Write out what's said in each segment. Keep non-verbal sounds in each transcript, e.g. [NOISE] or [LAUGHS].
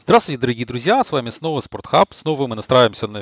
Здравствуйте, дорогие друзья, с вами снова Спортхаб. Снова мы настраиваемся на,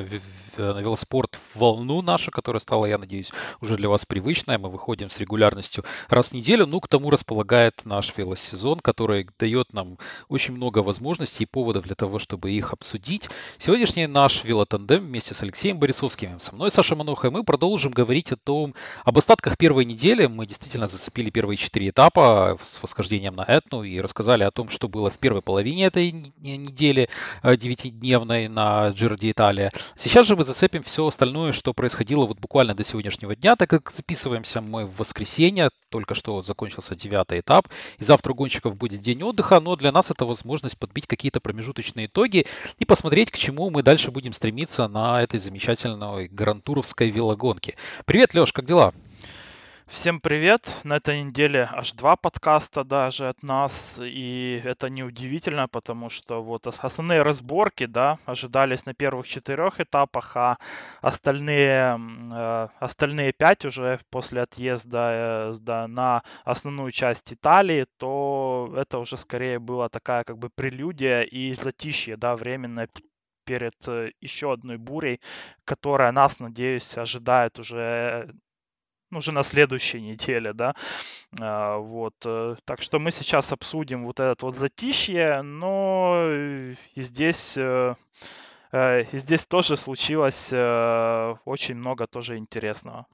на велоспорт волну нашу, которая стала, я надеюсь, уже для вас привычная. Мы выходим с регулярностью раз в неделю. Ну, к тому располагает наш велосезон, который дает нам очень много возможностей и поводов для того, чтобы их обсудить. Сегодняшний наш велотандем вместе с Алексеем Борисовским, со мной Саша Мануха, мы продолжим говорить о том, об остатках первой недели. Мы действительно зацепили первые четыре этапа с восхождением на Этну и рассказали о том, что было в первой половине этой недели недели э, девятидневной на Giro d'Italia. Сейчас же мы зацепим все остальное, что происходило вот буквально до сегодняшнего дня, так как записываемся мы в воскресенье, только что закончился девятый этап, и завтра у гонщиков будет день отдыха, но для нас это возможность подбить какие-то промежуточные итоги и посмотреть, к чему мы дальше будем стремиться на этой замечательной грантуровской велогонке. Привет, Леш, как дела? Всем привет! На этой неделе аж два подкаста даже от нас, и это неудивительно, потому что вот основные разборки, да, ожидались на первых четырех этапах, а остальные, э, остальные пять уже после отъезда э, да, на основную часть Италии, то это уже скорее была такая как бы прелюдия и затишье, да, временное перед э, еще одной бурей, которая нас, надеюсь, ожидает уже уже на следующей неделе, да, а, вот, э, так что мы сейчас обсудим вот этот вот затишье, но и здесь, э, э, и здесь тоже случилось очень много тоже интересного.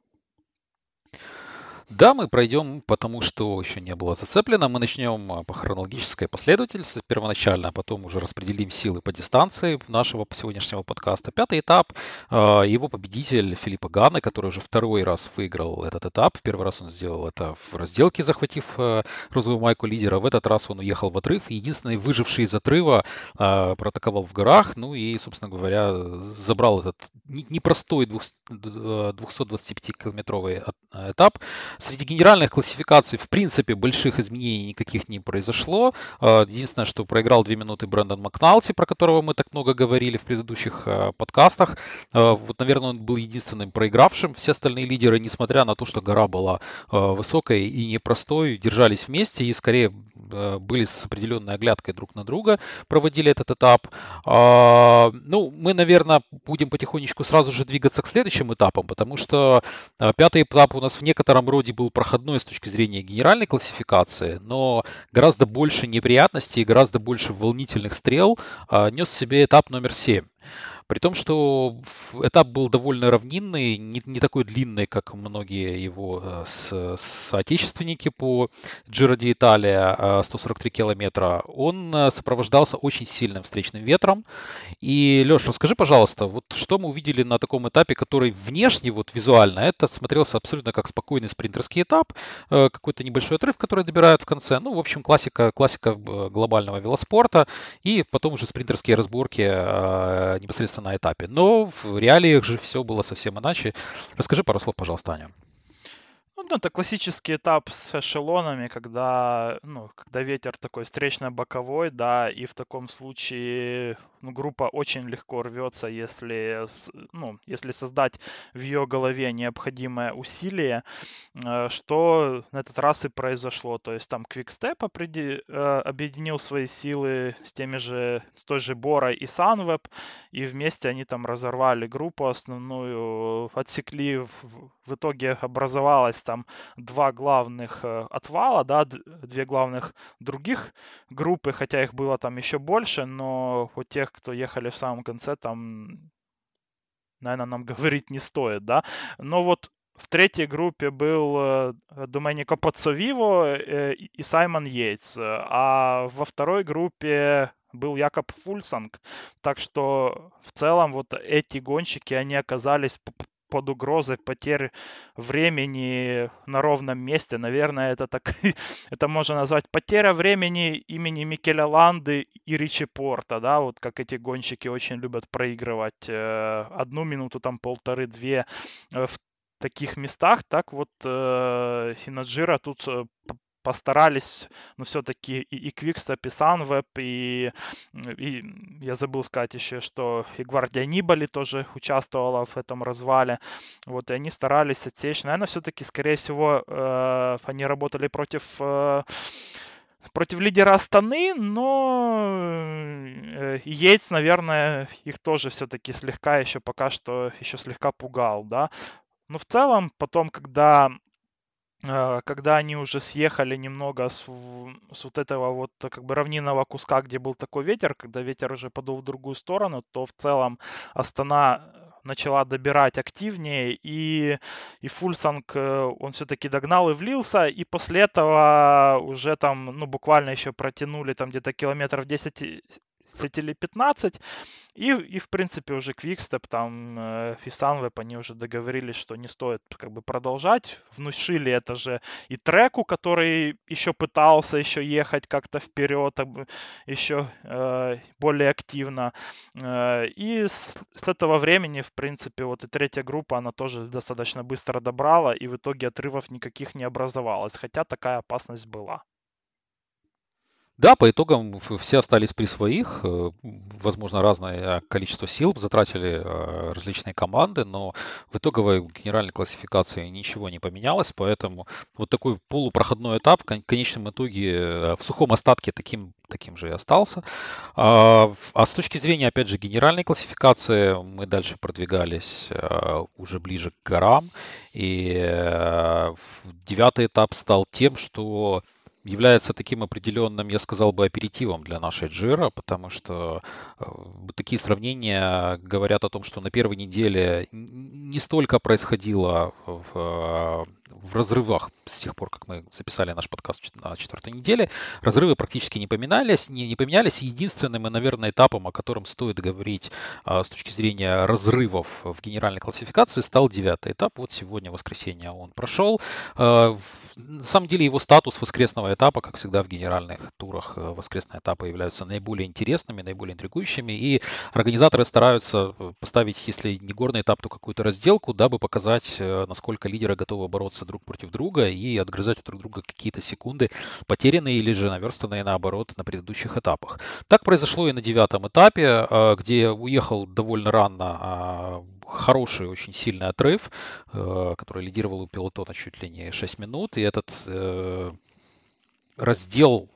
Да, мы пройдем, потому что еще не было зацеплено. Мы начнем а, по хронологической последовательности первоначально, а потом уже распределим силы по дистанции нашего сегодняшнего подкаста. Пятый этап. А, его победитель Филиппа Гана, который уже второй раз выиграл этот этап. Первый раз он сделал это в разделке, захватив а, розовую майку лидера. В этот раз он уехал в отрыв. Единственный выживший из отрыва протаковал в горах. Ну и, собственно говоря, забрал этот непростой 225-километровый этап Среди генеральных классификаций, в принципе, больших изменений никаких не произошло. А, единственное, что проиграл 2 минуты Брэндон Макналти, про которого мы так много говорили в предыдущих а, подкастах. А, вот, наверное, он был единственным проигравшим. Все остальные лидеры, несмотря на то, что гора была высокой и непростой, держались вместе и скорее были с определенной оглядкой друг на друга, проводили этот этап. Ну, мы, наверное, будем потихонечку сразу же двигаться к следующим этапам, потому что пятый этап у нас в некотором роде вроде был проходной с точки зрения генеральной классификации, но гораздо больше неприятностей и гораздо больше волнительных стрел а, нес себе этап номер 7. При том, что этап был довольно равнинный, не, не такой длинный, как многие его э, с, соотечественники по Giro d'Italia, 143 километра. Он э, сопровождался очень сильным встречным ветром. И, Леш, расскажи, пожалуйста, вот что мы увидели на таком этапе, который внешне, вот визуально, это смотрелся абсолютно как спокойный спринтерский этап, э, какой-то небольшой отрыв, который добирают в конце. Ну, в общем, классика, классика глобального велоспорта. И потом уже спринтерские разборки непосредственно на этапе. Но в реалиях же все было совсем иначе. Расскажи пару слов, пожалуйста, Аня. Ну, это классический этап с эшелонами, когда, ну, когда ветер такой встречно-боковой, да, и в таком случае ну, группа очень легко рвется, если, ну, если создать в ее голове необходимое усилие, э, что на этот раз и произошло. То есть там Quickstep э, объединил свои силы с теми же, с той же Борой и Sunweb, и вместе они там разорвали группу основную, отсекли, в, в итоге образовалось там два главных э, отвала, да, две главных других группы, хотя их было там еще больше, но у тех, кто ехали в самом конце, там, наверное, нам [LAUGHS] говорить не стоит, да. Но вот в третьей группе был э, Доменико Пацовиво э, и Саймон Йейтс, а во второй группе был Якоб Фульсанг. Так что в целом вот эти гонщики, они оказались под угрозой потери времени на ровном месте. Наверное, это так, [LAUGHS] это можно назвать потеря времени имени Микеля Ланды и Ричи Порта, да, вот как эти гонщики очень любят проигрывать э, одну минуту, там полторы-две э, в таких местах, так вот э, Синаджира тут э, постарались, но все-таки и, и Quickstep, и Sunweb, и, и я забыл сказать еще, что и Гвардия Нибали тоже участвовала в этом развале. Вот, и они старались отсечь. Наверное, все-таки, скорее всего, э, они работали против... Э, против лидера Астаны, но Йейтс, наверное, их тоже все-таки слегка еще пока что еще слегка пугал, да. Но в целом потом, когда э, когда они уже съехали немного с, с вот этого вот как бы равнинного куска, где был такой ветер, когда ветер уже подул в другую сторону, то в целом Астана начала добирать активнее, и, и Фульсанг, э, он все-таки догнал и влился, и после этого уже там, ну, буквально еще протянули там где-то километров 10 или 15, и, и в принципе, уже Quickstep, там, э, и Sunweb, они уже договорились, что не стоит как бы продолжать. Внушили это же и треку, который еще пытался еще ехать как-то вперед, еще э, более активно. Э, и с, с этого времени, в принципе, вот и третья группа, она тоже достаточно быстро добрала, и в итоге отрывов никаких не образовалось, хотя такая опасность была. Да, по итогам все остались при своих. Э, возможно, разное количество сил затратили э, различные команды, но в итоговой генеральной классификации ничего не поменялось, поэтому вот такой полупроходной этап в конечном итоге э, в сухом остатке таким, таким же и остался. А, а с точки зрения, опять же, генеральной классификации мы дальше продвигались уже ближе к горам, и девятый этап стал тем, что является таким определенным, я сказал бы, аперитивом для нашей Джира, потому что э, такие сравнения говорят о том, что на первой неделе не столько происходило в, в разрывах с тех пор, как мы записали наш подкаст на четвертой неделе, разрывы практически не поменялись, не, не поменялись. Единственным, и, наверное, этапом, о котором стоит говорить а, с точки зрения разрывов в генеральной классификации, стал девятый этап. Вот сегодня, воскресенье, он прошел. А, на самом деле его статус воскресного этапа, как всегда в генеральных турах, э, воскресные этапы являются наиболее интересными, наиболее интригующими. И организаторы стараются поставить, если не горный этап, то какую-то разделку, дабы показать, э, насколько лидеры готовы бороться друг против друга и отгрызать у друг друга какие-то секунды, потерянные или же наверстанные наоборот на предыдущих этапах. Так произошло и на девятом этапе, а, где уехал довольно рано а, хороший, очень сильный отрыв, э, который лидировал у пилотона чуть ли не 6 минут. И этот э, раздел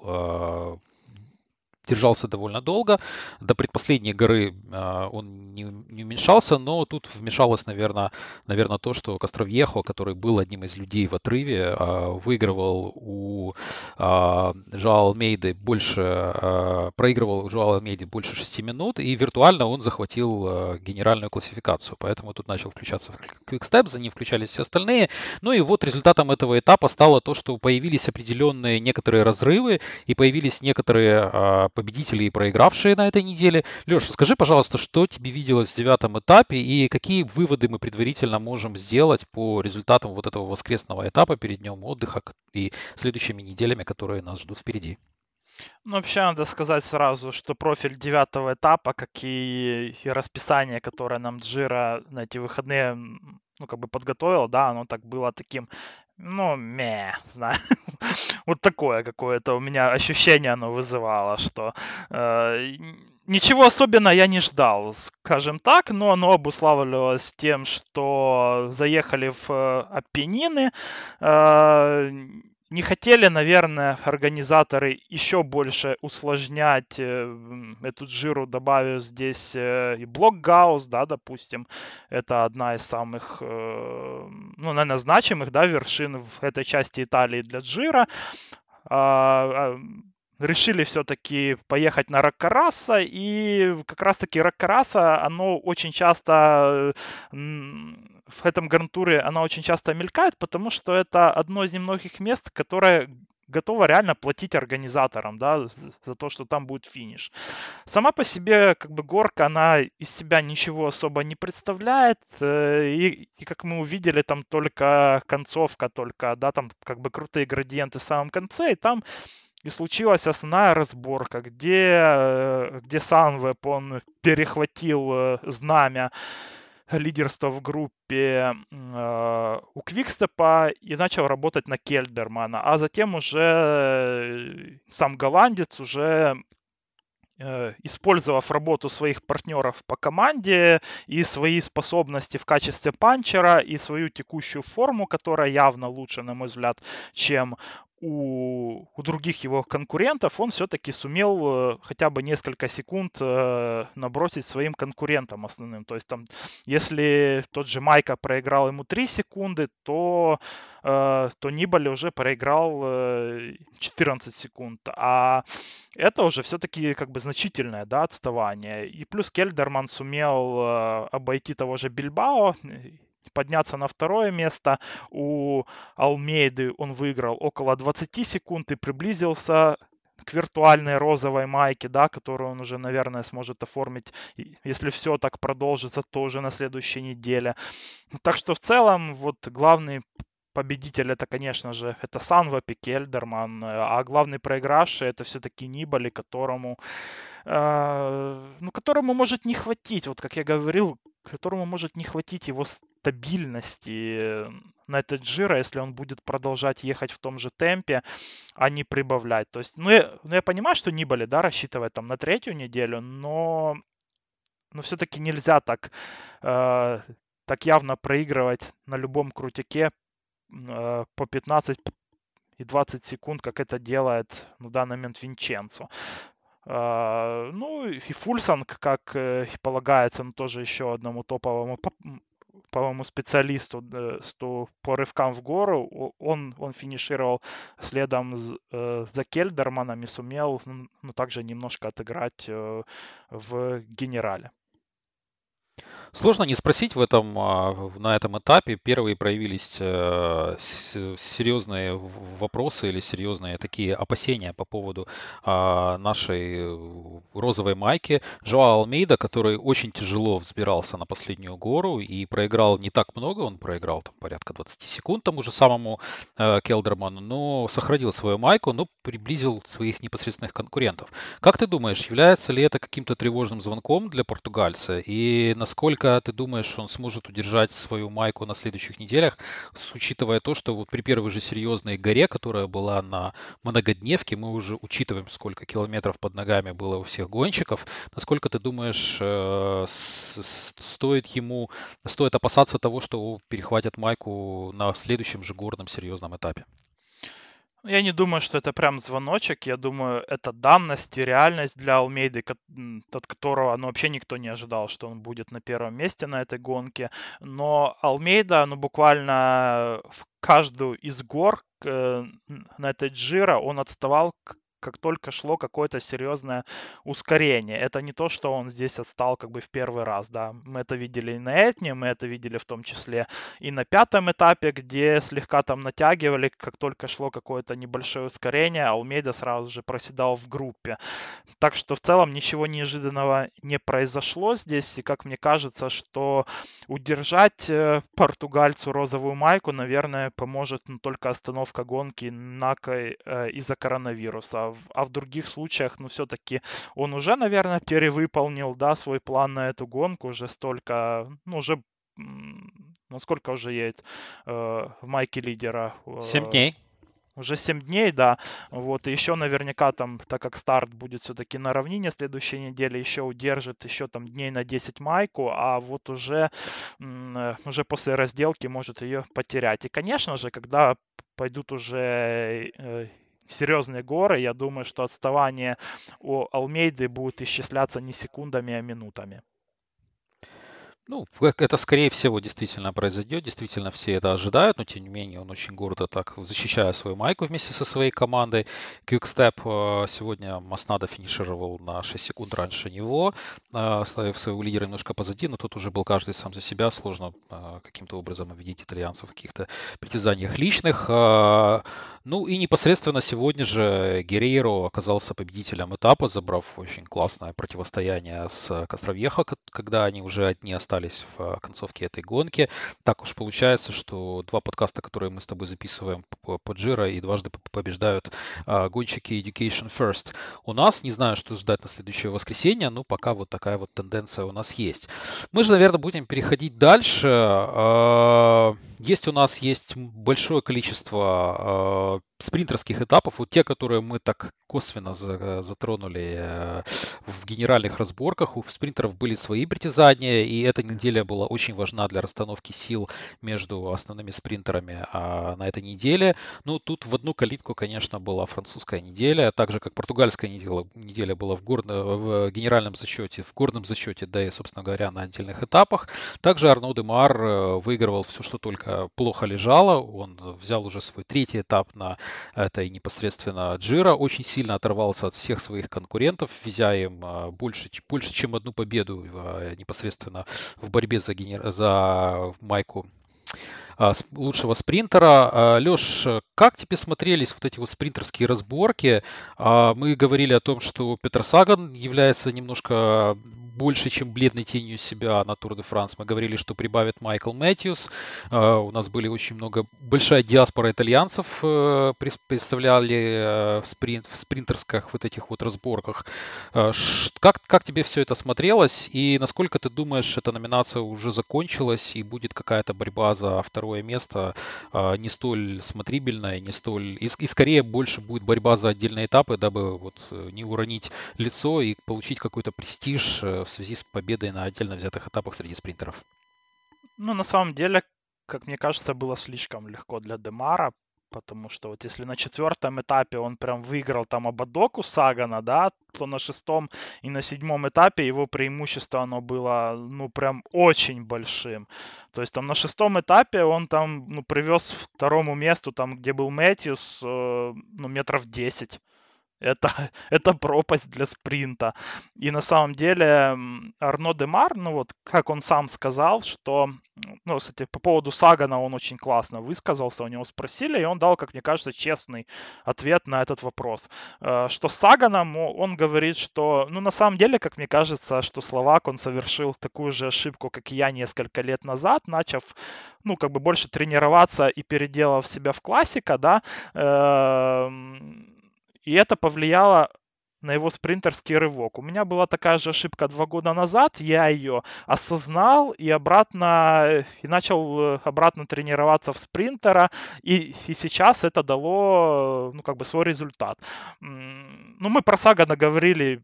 держался довольно долго. До предпоследней горы э, он не, не уменьшался, но тут вмешалось, наверное, наверное, то, что Костровьехо, который был одним из людей в отрыве, э, выигрывал у э, Жоа Алмейды больше, проигрывал у Жоа Алмейды больше 6 минут, и виртуально он захватил генеральную классификацию. Поэтому тут начал включаться Quickstep, за ним включались все остальные. Ну и вот результатом этого этапа стало то, что появились определенные некоторые разрывы, и появились некоторые победители и проигравшие на этой неделе. Леша, скажи, пожалуйста, что тебе виделось в девятом этапе и какие выводы мы предварительно можем сделать по результатам вот этого воскресного этапа перед днем отдыха и следующими неделями, которые нас ждут впереди? Ну, вообще надо сказать сразу, что профиль девятого этапа, как и, и расписание, которое нам Джира на эти выходные ну, как бы подготовил, да, оно так было таким ну, ме, [LAUGHS] знаю. вот такое какое-то у меня ощущение оно вызывало, что э, ничего особенно я не ждал, скажем так, но оно обуславливалось тем, что заехали в э, Апеннины, э, не хотели, наверное, организаторы еще больше усложнять э, эту джиру, добавив здесь э, и блокгаус, да, допустим, это одна из самых, э, ну, наверное, значимых, да, вершин в этой части Италии для джира. А, а, решили все-таки поехать на Раккараса, и как раз-таки Раккараса, оно очень часто в этом грантуре, она очень часто мелькает, потому что это одно из немногих мест, которое готова реально платить организаторам, да, за то, что там будет финиш. Сама по себе, как бы, горка, она из себя ничего особо не представляет, э, и, и как мы увидели, там только концовка, только, да, там, как бы, крутые градиенты в самом конце, и там и случилась основная разборка, где, э, где Санвеб, он перехватил э, знамя лидерства в группе э, у Квикстепа и начал работать на Кельдермана. А затем уже сам голландец уже Э, использовав работу своих партнеров по команде и свои способности в качестве панчера и свою текущую форму, которая явно лучше, на мой взгляд, чем у, у других его конкурентов он все-таки сумел э, хотя бы несколько секунд э, набросить своим конкурентам основным. То есть там, если тот же Майка проиграл ему 3 секунды, то, э, то Нибали уже проиграл 14 секунд. А это уже все-таки как бы значительное да, отставание. И плюс Кельдерман сумел обойти того же Бильбао, подняться на второе место. У Алмейды он выиграл около 20 секунд и приблизился к виртуальной розовой майке, да, которую он уже, наверное, сможет оформить, если все так продолжится, то уже на следующей неделе. Так что в целом вот главный победитель это, конечно же, это Санва Пикельдерман, а главный проигравший это все-таки Нибали, которому, э, ну, которому может не хватить, вот как я говорил, которому может не хватить его стабильности на этот жира, если он будет продолжать ехать в том же темпе, а не прибавлять. То есть, ну я, ну, я понимаю, что Нибали, да, рассчитывает там на третью неделю, но, но все-таки нельзя так, э, так явно проигрывать на любом крутике э, по 15 и 20 секунд, как это делает на данный момент Винченцо. Uh, ну и Фульсанг, как э, полагается, ну, тоже еще одному топовому по-моему, специалисту что по рывкам в гору. Он, он финишировал следом э, за Кельдерманом и сумел ну, также немножко отыграть э, в генерале. Сложно не спросить в этом, а, на этом этапе. Первые проявились э, серьезные вопросы или серьезные такие опасения по поводу а, нашей розовой майки. Жоа Алмейда, который очень тяжело взбирался на последнюю гору и проиграл не так много, он проиграл там порядка 20 секунд тому же самому э, Келдерману, но сохранил свою майку, но приблизил своих непосредственных конкурентов. Как ты думаешь, является ли это каким-то тревожным звонком для португальца и насколько насколько ты думаешь, он сможет удержать свою майку на следующих неделях, учитывая то, что вот при первой же серьезной горе, которая была на многодневке, мы уже учитываем, сколько километров под ногами было у всех гонщиков. Насколько ты думаешь, э, стоит ему, стоит опасаться того, что перехватят майку на следующем же горном серьезном этапе? Я не думаю, что это прям звоночек. Я думаю, это данность и реальность для Алмейды, от которого ну, вообще никто не ожидал, что он будет на первом месте на этой гонке. Но Алмейда, ну, буквально в каждую из гор э, на этой Джира он отставал как только шло какое-то серьезное ускорение. Это не то, что он здесь отстал как бы в первый раз, да. Мы это видели и на Этне, мы это видели в том числе и на пятом этапе, где слегка там натягивали, как только шло какое-то небольшое ускорение, Алмейда сразу же проседал в группе. Так что в целом ничего неожиданного не произошло здесь, и как мне кажется, что удержать э, португальцу розовую майку, наверное, поможет ну, только остановка гонки накой э, из-за коронавируса а в других случаях, ну, все-таки он уже, наверное, перевыполнил, да, свой план на эту гонку, уже столько, ну, уже, ну, сколько уже едет э, в майке лидера? Семь дней. Уже 7 дней, да. Вот, и еще наверняка там, так как старт будет все-таки на равнине следующей неделе, еще удержит еще там дней на 10 майку, а вот уже, э, уже после разделки может ее потерять. И, конечно же, когда пойдут уже э, серьезные горы, я думаю, что отставание у Алмейды будет исчисляться не секундами, а минутами. Ну, это скорее всего действительно произойдет, действительно все это ожидают, но тем не менее он очень гордо так, защищая свою майку вместе со своей командой. Квикстеп э, сегодня Маснада финишировал на 6 секунд раньше него, э, оставив своего лидера немножко позади, но тут уже был каждый сам за себя, сложно э, каким-то образом обвинить итальянцев в каких-то притязаниях личных. Ну и непосредственно сегодня же Герейро оказался победителем этапа, забрав очень классное противостояние с Костровьехо, когда они уже одни остались остались в э, концовке этой гонки. Так уж получается, что два подкаста, которые мы с тобой записываем по, по Джира и дважды побеждают а, гонщики Education First. У нас, не знаю, что ждать на следующее воскресенье, но пока вот такая вот тенденция у нас есть. Мы же, наверное, будем переходить дальше. А, есть у нас есть большое количество спринтерских этапов, вот те, которые мы так косвенно затронули э, в генеральных разборках, у спринтеров были свои притязания, и эта неделя была очень важна для расстановки сил между основными спринтерами а на этой неделе. Ну, тут в одну калитку, конечно, была французская неделя, так же, как португальская неделя, неделя была в, горно, в генеральном зачете, в горном зачете, да и, собственно говоря, на отдельных этапах. Также Арно Демар э, выигрывал все, что только плохо лежало. Он взял уже свой третий этап на это и непосредственно Джира очень сильно оторвался от всех своих конкурентов, везя им а, больше, больше чем одну победу а, непосредственно в борьбе за, генер... за майку лучшего спринтера. Леш, как тебе смотрелись вот эти вот спринтерские разборки? Мы говорили о том, что Петр Саган является немножко больше, чем бледной тенью себя на Тур де Франс. Мы говорили, что прибавит Майкл Мэтьюс. А, у нас были очень много, большая диаспора итальянцев э, представляли э, в, спринт, в спринтерских вот этих вот разборках. А, как, как тебе все это смотрелось и насколько ты думаешь, эта номинация уже закончилась и будет какая-то борьба за второе место а, не столь смотрибельная, не столь... И, и скорее больше будет борьба за отдельные этапы, дабы вот э, не уронить лицо и получить какой-то престиж в связи с победой на отдельно взятых этапах среди спринтеров? Ну, на самом деле, как мне кажется, было слишком легко для Демара, потому что вот если на четвертом этапе он прям выиграл там Абадоку Сагана, да, то на шестом и на седьмом этапе его преимущество, оно было, ну, прям очень большим. То есть там на шестом этапе он там, ну, привез второму месту, там, где был Мэтьюс, э, ну, метров 10. Это, [LAUGHS] это пропасть для спринта. И на самом деле Арно Демар, ну вот как он сам сказал, что, ну, кстати, по поводу Сагана он очень классно высказался, у него спросили, и он дал, как мне кажется, честный ответ на этот вопрос. Э, что с Саганом он говорит, что, ну, на самом деле, как мне кажется, что Словак, он совершил такую же ошибку, как и я несколько лет назад, начав, ну, как бы больше тренироваться и переделав себя в классика, да, эм, и это повлияло на его спринтерский рывок. У меня была такая же ошибка два года назад, я ее осознал и обратно и начал э, обратно тренироваться в спринтера, и, и сейчас это дало ну, как бы свой результат. Ну, мы про Сагана говорили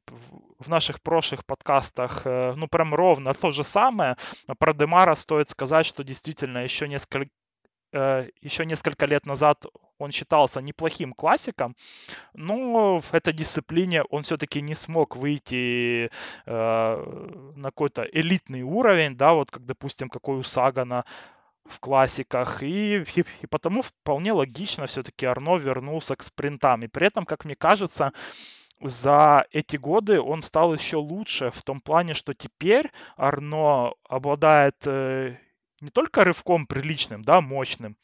в наших прошлых подкастах, э, ну, прям ровно то же самое. Про Демара стоит сказать, что действительно еще несколько э, еще несколько лет назад он считался неплохим классиком, но в этой дисциплине он все-таки не смог выйти э, на какой-то элитный уровень, да, вот как, допустим, какой у Сагана в классиках, и, и, и потому вполне логично все-таки Арно вернулся к спринтам. И при этом, как мне кажется, за эти годы он стал еще лучше в том плане, что теперь Арно обладает э, не только рывком приличным, да, мощным,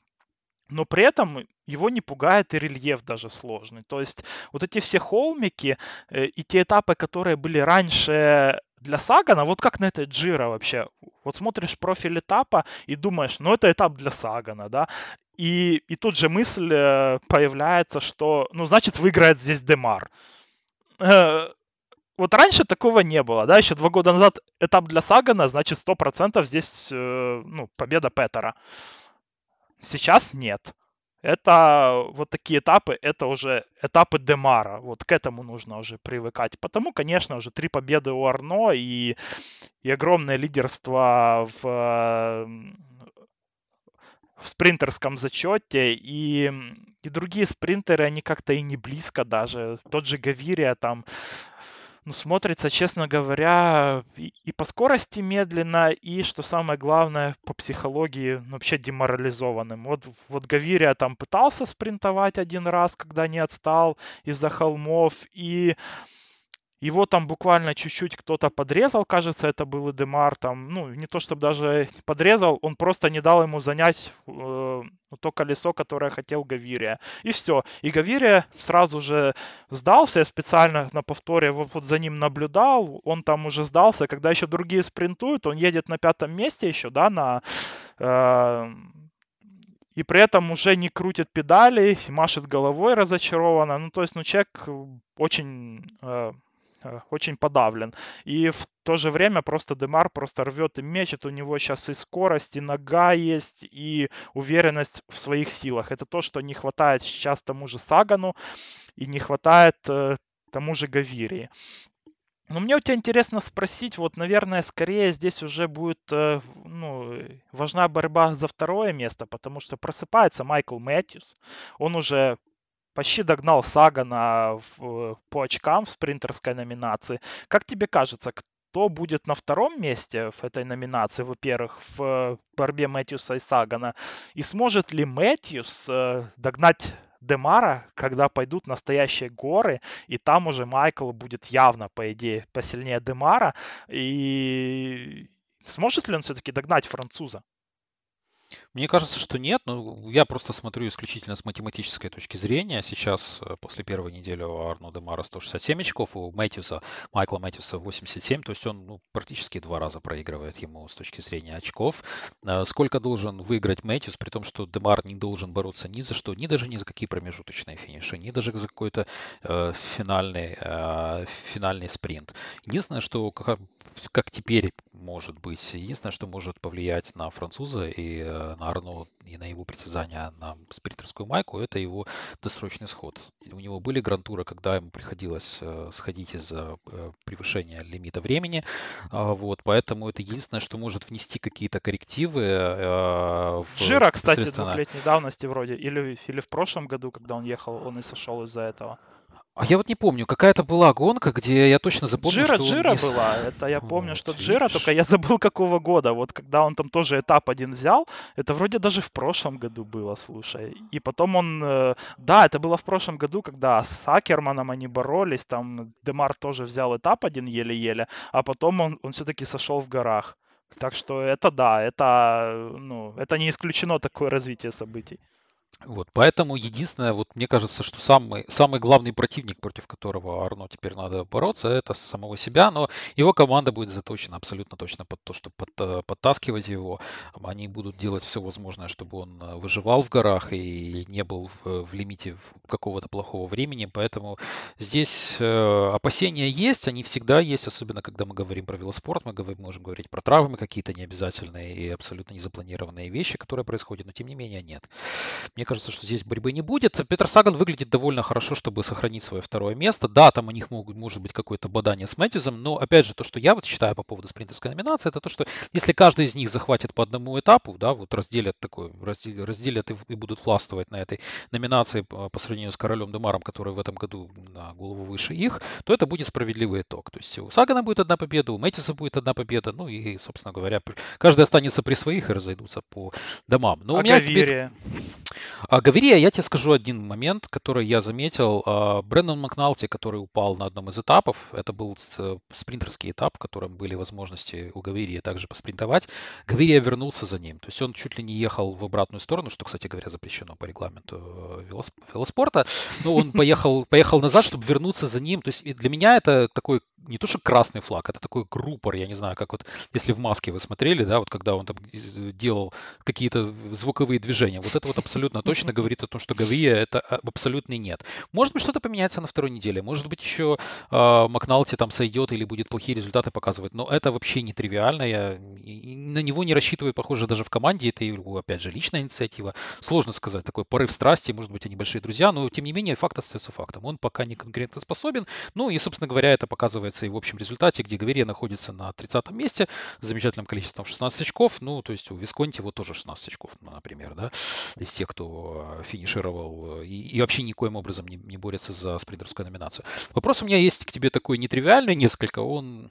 но при этом его не пугает и рельеф даже сложный. То есть вот эти все холмики э, и те этапы, которые были раньше для Сагана, вот как на этой Джира вообще. Вот смотришь профиль этапа и думаешь, ну это этап для Сагана, да. И, и тут же мысль э, появляется, что, ну значит выиграет здесь Демар. Вот раньше такого не было, да, еще два года назад этап для Сагана, значит, 100% здесь, э, ну, победа Петера. Сейчас нет. Это вот такие этапы, это уже этапы Демара. Вот к этому нужно уже привыкать. Потому, конечно, уже три победы у Арно и, и огромное лидерство в, в спринтерском зачете. И, и другие спринтеры, они как-то и не близко даже. Тот же Гавирия там ну, смотрится, честно говоря, и, и по скорости медленно, и, что самое главное, по психологии ну, вообще деморализованным. Вот, вот Гавирия там пытался спринтовать один раз, когда не отстал из-за холмов, и его там буквально чуть-чуть кто-то подрезал, кажется, это был Эдемар, там, ну, не то чтобы даже подрезал, он просто не дал ему занять э, то колесо, которое хотел Гавирия. И все. И Гавирия сразу же сдался, я специально на повторе вот, вот за ним наблюдал, он там уже сдался, когда еще другие спринтуют, он едет на пятом месте еще, да, на... Э, и при этом уже не крутит педали, машет головой разочарованно. Ну, то есть, ну, человек очень... Э, очень подавлен. И в то же время просто Демар просто рвет и мечет. У него сейчас и скорость, и нога есть, и уверенность в своих силах. Это то, что не хватает сейчас тому же Сагану и не хватает э, тому же Гавирии. Но мне у тебя интересно спросить, вот, наверное, скорее здесь уже будет э, ну, важна борьба за второе место, потому что просыпается Майкл Мэтьюс, он уже почти догнал Сагана в, по очкам в спринтерской номинации. Как тебе кажется, кто будет на втором месте в этой номинации, во-первых, в борьбе Мэтьюса и Сагана? И сможет ли Мэтьюс э, догнать Демара, когда пойдут настоящие горы, и там уже Майкл будет явно, по идее, посильнее Демара, и сможет ли он все-таки догнать француза? Мне кажется, что нет. Ну, я просто смотрю исключительно с математической точки зрения. Сейчас, э, после первой недели у Арно Демара 167 очков, у Мэтьюса, Майкла Мэтьюса 87. То есть он ну, практически два раза проигрывает ему с точки зрения очков. Э, сколько должен выиграть Мэтьюс, при том, что Демар не должен бороться ни за что, ни даже ни за какие промежуточные финиши, ни даже за какой-то э, финальный, э, финальный спринт. Единственное, что как, как теперь может быть, единственное, что может повлиять на француза и э, на Арно и на его притязание на спринтерскую майку, это его досрочный сход. У него были грантуры, когда ему приходилось э, сходить из-за э, превышения лимита времени. А, вот, поэтому это единственное, что может внести какие-то коррективы. В Жира, кстати, двухлетней давности вроде. Или, или в прошлом году, когда он ехал, он и сошел из-за этого. А я вот не помню, какая-то была гонка, где я точно запомнил, Джира, что Джира не... была. [LAUGHS] Это я помню, вот, что Джира, только я забыл какого года. Вот когда он там тоже этап один взял, это вроде даже в прошлом году было, слушай. И потом он... Э, да, это было в прошлом году, когда с Акерманом они боролись, там Демар тоже взял этап один еле-еле, а потом он, он все-таки сошел в горах. Так что это да, это, ну, это не исключено такое развитие событий. Вот, поэтому единственное, вот мне кажется, что самый, самый главный противник, против которого Арно теперь надо бороться, это самого себя, но его команда будет заточена абсолютно точно под то, чтобы под, э, подтаскивать его. Они будут делать все возможное, чтобы он э, выживал в горах и не был в, в лимите какого-то плохого времени, поэтому здесь э, опасения есть, они всегда есть, особенно когда мы говорим про велоспорт, мы говорим, можем говорить про травмы какие-то необязательные и абсолютно незапланированные вещи, которые происходят, но тем не менее нет. Мне кажется, что здесь борьбы не будет. Петр Саган выглядит довольно хорошо, чтобы сохранить свое второе место. Да, там у них могут, может быть какое-то бадание с Мэтьюзом, но опять же, то, что я вот считаю по поводу спринтерской номинации, это то, что если каждый из них захватит по одному этапу, да, вот разделят такой, разделят, разделят и, и будут властвовать на этой номинации по, сравнению с королем Демаром, который в этом году на голову выше их, то это будет справедливый итог. То есть у Сагана будет одна победа, у Мэтьюса будет одна победа, ну и, собственно говоря, каждый останется при своих и разойдутся по домам. Но а у меня теперь... А, Гаверия, я тебе скажу один момент, который я заметил. А, Брэндон Макналти, который упал на одном из этапов, это был э, спринтерский этап, в котором были возможности у Гаверии также поспринтовать. Гаверия вернулся за ним. То есть он чуть ли не ехал в обратную сторону, что, кстати говоря, запрещено по регламенту э, велоспорта. Но он поехал, поехал назад, чтобы вернуться за ним. То есть для меня это такой не то что красный флаг, это такой группор, я не знаю, как вот, если в маске вы смотрели, да, вот когда он там э, делал какие-то звуковые движения, вот это вот абсолютно точно говорит о том, что Гавия это а, абсолютный нет. Может быть, что-то поменяется на второй неделе, может быть, еще э, Макналти там сойдет или будет плохие результаты показывать, но это вообще не тривиально, я на него не рассчитываю, похоже, даже в команде, это его, опять же, личная инициатива, сложно сказать, такой порыв страсти, может быть, они большие друзья, но, тем не менее, факт остается фактом, он пока не конкурентно способен, ну и, собственно говоря, это показывается и в общем результате, где Гаверия находится на 30 месте с замечательным количеством 16 очков, ну, то есть у Висконти вот тоже 16 очков, ну, например, да, из тех, кто Э, финишировал э, и, и вообще никоим образом не, не борется за спринтерскую номинацию. Вопрос у меня есть к тебе такой нетривиальный несколько, он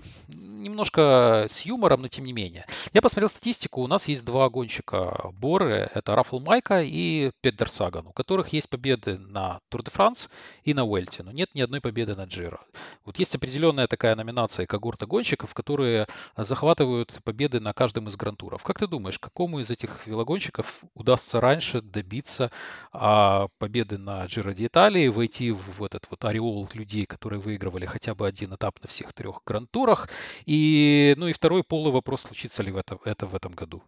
немножко с юмором, но тем не менее. Я посмотрел статистику, у нас есть два гонщика Боры, это Рафл Майка и Петер Саган, у которых есть победы на Тур де Франс и на Уэльте, но нет ни одной победы на Джиро. Вот есть определенная такая номинация когорта гонщиков, которые захватывают победы на каждом из грантуров. Как ты думаешь, какому из этих велогонщиков удастся раньше добиться а, победы на Джиро де Италии, войти в этот вот ореол людей, которые выигрывали хотя бы один этап на всех трех грантурах. И, ну и второй полый вопрос, случится ли это, это в этом году.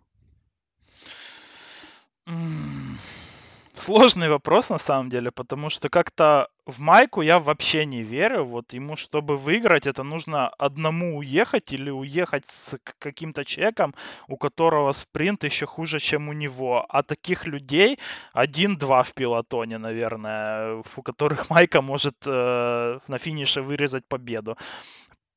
Сложный вопрос на самом деле, потому что как-то в Майку я вообще не верю. Вот ему, чтобы выиграть, это нужно одному уехать или уехать с каким-то человеком, у которого спринт еще хуже, чем у него. А таких людей один-два в пилотоне, наверное, у которых [LAUGHS] Майка может э, на финише вырезать победу.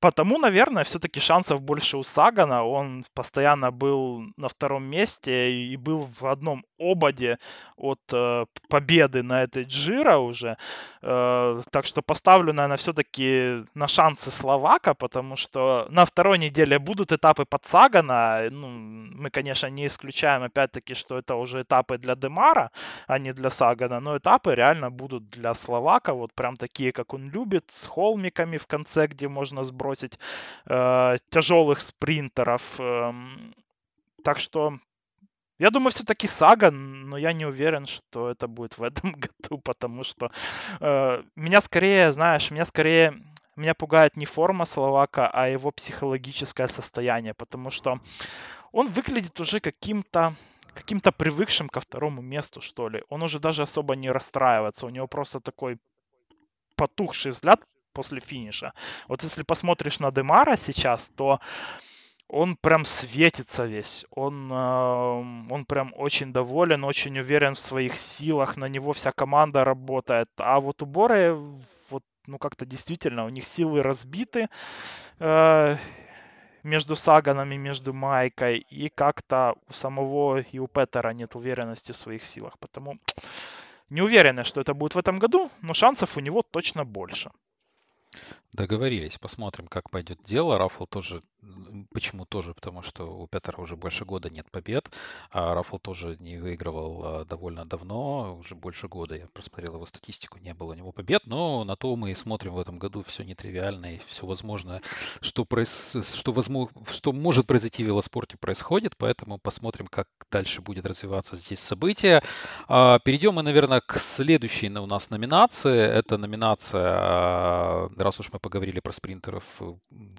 Потому, наверное, все-таки шансов больше у Сагана. Он постоянно был на втором месте и был в одном ободе от э, победы на этой Джира уже. Э, так что поставлю, наверное, все-таки на шансы Словака, потому что на второй неделе будут этапы под Сагана. Ну, мы, конечно, не исключаем, опять-таки, что это уже этапы для Демара, а не для Сагана, но этапы реально будут для Словака, вот прям такие, как он любит, с холмиками в конце, где можно сбросить э, тяжелых спринтеров. Э, так что я думаю, все-таки сага, но я не уверен, что это будет в этом [LAUGHS] году, потому что э, меня скорее, знаешь, меня скорее меня пугает не форма Словака, а его психологическое состояние, потому что он выглядит уже каким-то каким-то привыкшим ко второму месту, что ли. Он уже даже особо не расстраивается. У него просто такой потухший взгляд после финиша. Вот если посмотришь на Демара сейчас, то он прям светится весь. Он, э, он прям очень доволен, очень уверен в своих силах. На него вся команда работает. А вот у Боры, вот, ну как-то действительно, у них силы разбиты э, между Саганами, между Майкой. И как-то у самого и у Петера нет уверенности в своих силах. Потому не уверены, что это будет в этом году, но шансов у него точно больше. Договорились, посмотрим, как пойдет дело. Рафл тоже, почему тоже? Потому что у Петра уже больше года нет побед, а Рафл тоже не выигрывал а, довольно давно, уже больше года. Я просмотрел его статистику, не было у него побед, но на то мы и смотрим в этом году все нетривиально и все возможное, что, проис... что, возможно... что может произойти в велоспорте, происходит, поэтому посмотрим, как дальше будет развиваться здесь событие. А, перейдем мы, наверное, к следующей у нас номинации. Это номинация, а, раз уж мы поговорили про спринтеров,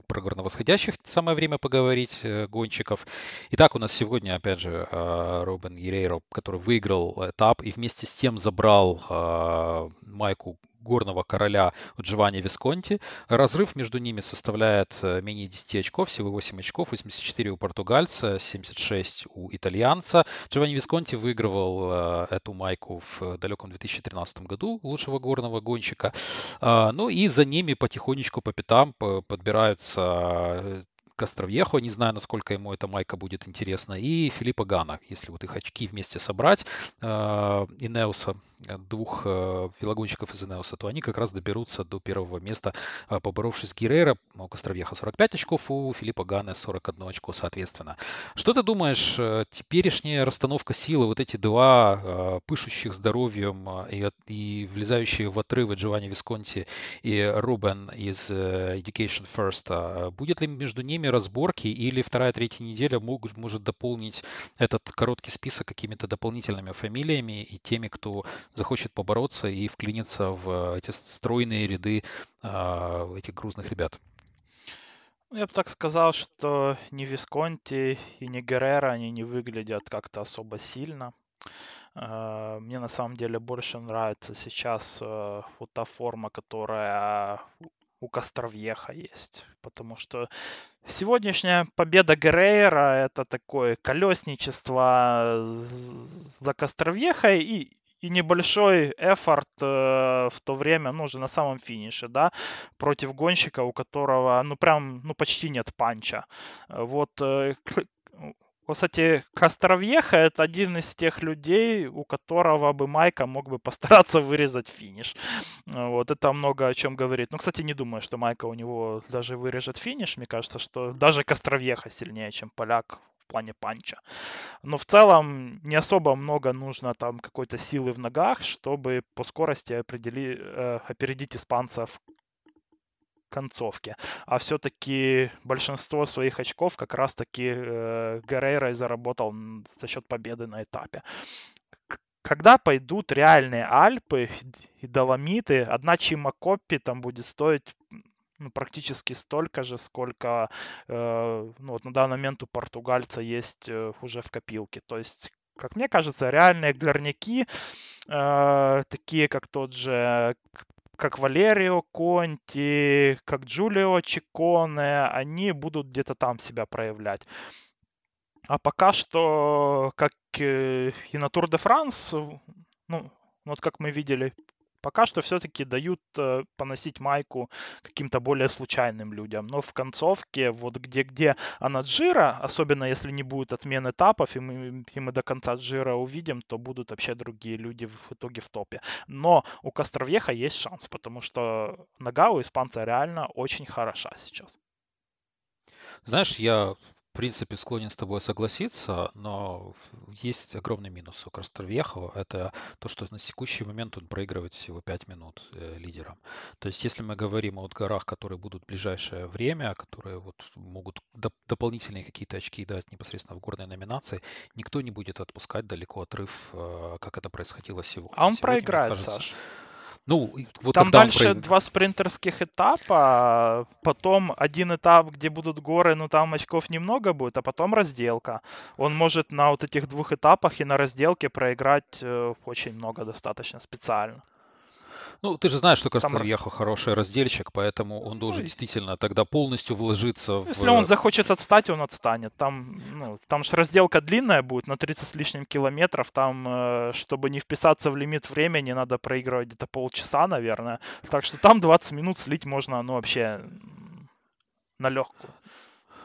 про горновосходящих. Самое время поговорить, э, гонщиков. Итак, у нас сегодня, опять же, э, Робин Герейро, который выиграл этап и вместе с тем забрал майку горного короля Джованни Висконти. Разрыв между ними составляет э, менее 10 очков, всего 8 очков, 84 у португальца, 76 у итальянца. Джованни Висконти выигрывал э, эту майку в далеком 2013 году лучшего горного гонщика. А, ну и за ними потихонечку по пятам подбираются э, Костровьехо, не знаю, насколько ему эта майка будет интересна, и Филиппа Гана, если вот их очки вместе собрать, и Неуса Э, двух э, велогонщиков из Инеоса, то они как раз доберутся до первого места, э, поборовшись с Геррера. У Костровьеха 45 очков, у Филиппа Гане 41 очко, соответственно. Что ты думаешь, теперешняя расстановка силы, вот эти два пышущих здоровьем и, и влезающие в отрывы Джованни Висконти и Рубен из Education First, будет ли между ними разборки или вторая-третья неделя могут, может дополнить этот короткий список какими-то дополнительными фамилиями и теми, кто захочет побороться и вклиниться в эти стройные ряды а, этих грузных ребят. Ну, я бы так сказал, что ни Висконти и ни Геррера, они не выглядят как-то особо сильно. А, мне на самом деле больше нравится сейчас э, вот та форма, которая у Костровьеха есть. Потому что сегодняшняя победа Геррера это такое колесничество за Костровьеха и и небольшой эфорт э, в то время, ну, уже на самом финише, да, против гонщика, у которого, ну, прям, ну, почти нет панча. Вот, э, кстати, Костровьеха это один из тех людей, у которого бы Майка мог бы постараться вырезать финиш. Вот, это много о чем говорит. Ну, кстати, не думаю, что Майка у него даже вырежет финиш. Мне кажется, что даже Костровьеха сильнее, чем поляк в плане панча. Но в целом не особо много нужно там какой-то силы в ногах, чтобы по скорости определи, э, опередить испанцев концовке. А все-таки большинство своих очков как раз-таки э, Геррейра заработал за счет победы на этапе когда пойдут реальные Альпы и Доломиты, одна Чимакоппи там будет стоить ну, практически столько же, сколько э, ну, вот на данный момент у португальца есть э, уже в копилке. То есть как мне кажется, реальные горняки, э, такие как тот же как Валерио Конти, как Джулио Чиконе, они будут где-то там себя проявлять. А пока что, как и на Тур де Франс, ну, вот как мы видели Пока что все-таки дают э, поносить майку каким-то более случайным людям. Но в концовке, вот где-где она джира, особенно если не будет отмен этапов, и мы, и мы до конца джира увидим, то будут вообще другие люди в итоге в топе. Но у Костровьеха есть шанс, потому что нога у испанца реально очень хороша сейчас. Знаешь, я в принципе, склонен с тобой согласиться, но есть огромный минус у Крастервьехова. Это то, что на текущий момент он проигрывает всего 5 минут э, лидерам. То есть, если мы говорим о горах, которые будут в ближайшее время, которые вот могут доп- дополнительные какие-то очки дать непосредственно в горной номинации, никто не будет отпускать далеко отрыв, э, как это происходило сегодня. А он сегодня, проиграет, кажется, Саш. Ну, вот Там дальше про... два спринтерских этапа, потом один этап, где будут горы, ну там очков немного будет, а потом разделка. Он может на вот этих двух этапах и на разделке проиграть э, очень много достаточно специально. Ну, ты же знаешь, что Костельяхо Там... хороший раздельщик, поэтому он должен ну, действительно тогда полностью вложиться в... Если он захочет отстать, он отстанет. Там, ну, там же разделка длинная будет, на 30 с лишним километров. Там, э, чтобы не вписаться в лимит времени, надо проигрывать где-то полчаса, наверное. Так что там 20 минут слить можно, ну, вообще на легкую.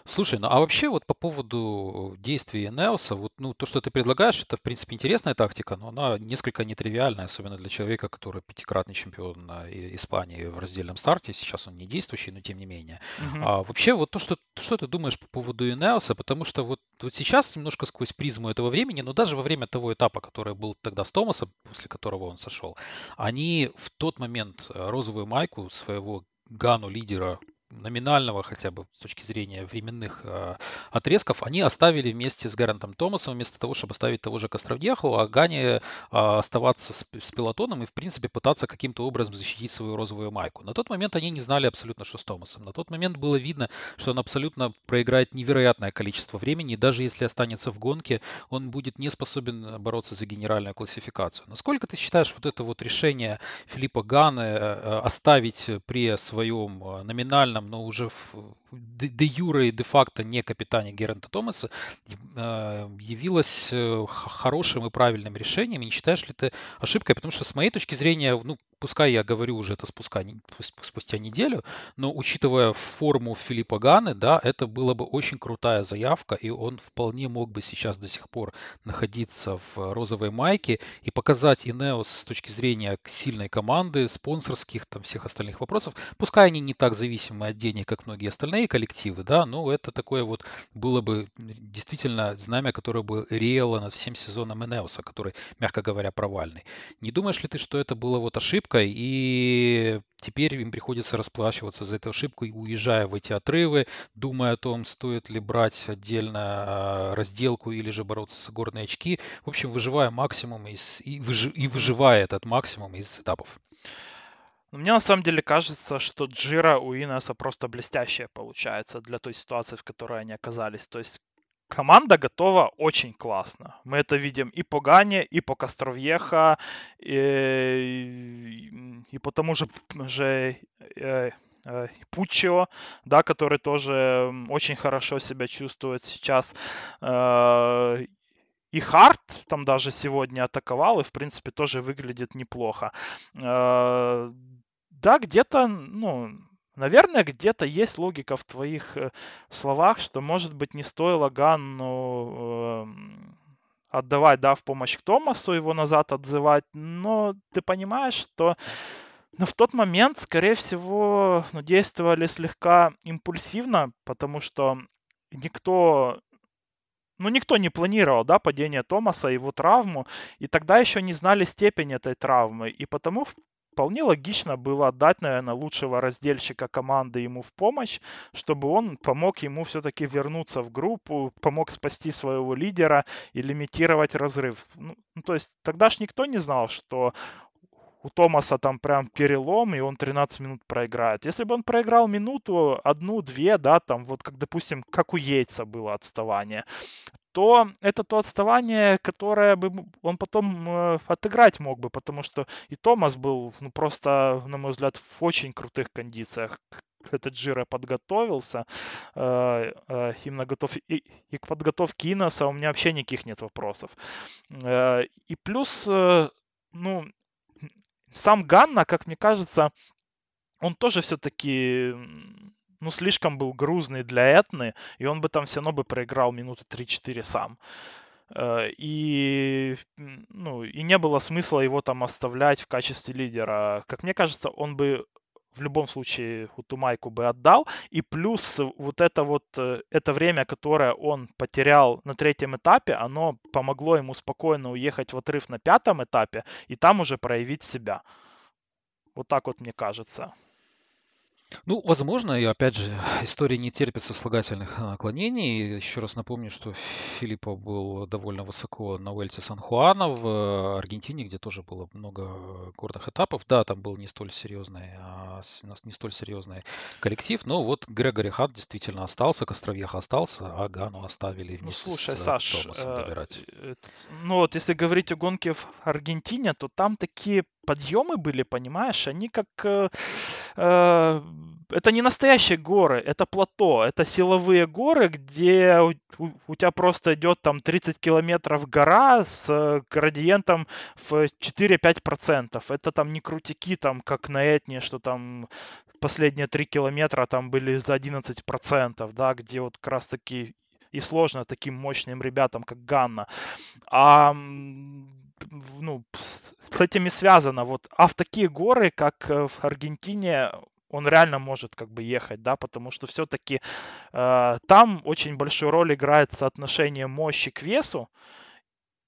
Слушай, ну а вообще вот по поводу действий Неоса, вот ну то, что ты предлагаешь, это в принципе интересная тактика, но она несколько нетривиальная, особенно для человека, который пятикратный чемпион Испании в раздельном старте. Сейчас он не действующий, но тем не менее. Угу. А вообще вот то, что что ты думаешь по поводу Инеоса, потому что вот вот сейчас немножко сквозь призму этого времени, но даже во время того этапа, который был тогда с Томасом, после которого он сошел, они в тот момент э, розовую майку своего Гану лидера номинального хотя бы с точки зрения временных э, отрезков, они оставили вместе с Гарантом Томасом, вместо того, чтобы оставить того же Костровдеху, а Гане э, оставаться с, с пилотоном и, в принципе, пытаться каким-то образом защитить свою розовую майку. На тот момент они не знали абсолютно, что с Томасом. На тот момент было видно, что он абсолютно проиграет невероятное количество времени, и даже если останется в гонке, он будет не способен бороться за генеральную классификацию. Насколько ты считаешь вот это вот решение Филиппа Ганы э, э, оставить при своем номинальном капитаном, но уже в, де юре и де-факто не капитане Герента Томаса, э, явилось э, хорошим и правильным решением. Не считаешь ли ты ошибкой? Потому что с моей точки зрения, ну, пускай я говорю уже это спуска, спустя неделю, но учитывая форму Филиппа Ганы, да, это была бы очень крутая заявка, и он вполне мог бы сейчас до сих пор находиться в розовой майке и показать Инеос с точки зрения сильной команды, спонсорских, там, всех остальных вопросов. Пускай они не так зависимы от денег, как многие остальные коллективы, да, но это такое вот было бы действительно знамя, которое бы реяло над всем сезоном Инеоса, который, мягко говоря, провальный. Не думаешь ли ты, что это было вот ошибкой, и теперь им приходится расплачиваться за эту ошибку, уезжая в эти отрывы, думая о том, стоит ли брать отдельно а, разделку или же бороться за горные очки, в общем, выживая максимум из, и, выжи, и выживая этот максимум из этапов. Мне на самом деле кажется, что Джира у Инеса просто блестящая получается для той ситуации, в которой они оказались. То есть команда готова очень классно. Мы это видим и по Гане, и по Костровьеха, и, и по тому же, же э, э, Пуччио, да, который тоже очень хорошо себя чувствует сейчас. Э, и Харт там даже сегодня атаковал, и, в принципе, тоже выглядит неплохо. Э, да, где-то, ну, наверное, где-то есть логика в твоих э, словах, что, может быть, не стоило Ганну э, отдавать, да, в помощь к Томасу, его назад отзывать, но ты понимаешь, что но в тот момент, скорее всего, ну, действовали слегка импульсивно, потому что никто ну, никто не планировал, да, падение Томаса, его травму, и тогда еще не знали степень этой травмы, и потому вполне логично было отдать, наверное, лучшего раздельщика команды ему в помощь, чтобы он помог ему все-таки вернуться в группу, помог спасти своего лидера и лимитировать разрыв. Ну, ну то есть тогда ж никто не знал, что у Томаса там прям перелом, и он 13 минут проиграет. Если бы он проиграл минуту, одну-две, да, там вот как, допустим, как у Яйца было отставание, то это то отставание, которое бы он потом э, отыграть мог бы, потому что и Томас был ну, просто, на мой взгляд, в очень крутых кондициях этот Джира подготовился, э, э, именно готов и, и к подготовке Иноса у меня вообще никаких нет вопросов. И плюс, ну, сам Ганна, как мне кажется, он тоже все-таки ну, слишком был грузный для Этны, и он бы там все равно бы проиграл минуты 3-4 сам. Э, и, ну, и не было смысла его там оставлять в качестве лидера. Как мне кажется, он бы в любом случае Утумайку бы отдал. И плюс вот это вот, э, это время, которое он потерял на третьем этапе, оно помогло ему спокойно уехать в отрыв на пятом этапе и там уже проявить себя. Вот так вот мне кажется. Ну, возможно, и опять же, [SIGHS] история не терпит сослагательных наклонений. Еще раз напомню, что Филиппо был довольно высоко на Уэльте Сан-Хуана в Аргентине, где тоже было много горных этапов. Да, там был не столь серьезный, а не столь серьезный коллектив, но вот Грегори Хат действительно остался, Костровьеха остался, а Гану оставили Ну, вместе слушай, с Саш, Томасом э, добирать. этот, ну вот если говорить о гонке в Аргентине, то там такие подъемы были, понимаешь, они как... э, э, это не настоящие горы, это плато, это силовые горы, где у, у- у тебя просто идет там 30 километров гора с э, градиентом в 4-5%. Это там не крутики, там, как на Этне, что там последние 3 километра там были за 11%, да, где вот как раз таки и сложно таким мощным ребятам, как Ганна. А ну, с с этими связано. Вот, а в такие горы, как э, в Аргентине, он реально может как бы ехать, да, потому что все-таки э, там очень большую роль играет соотношение мощи к весу,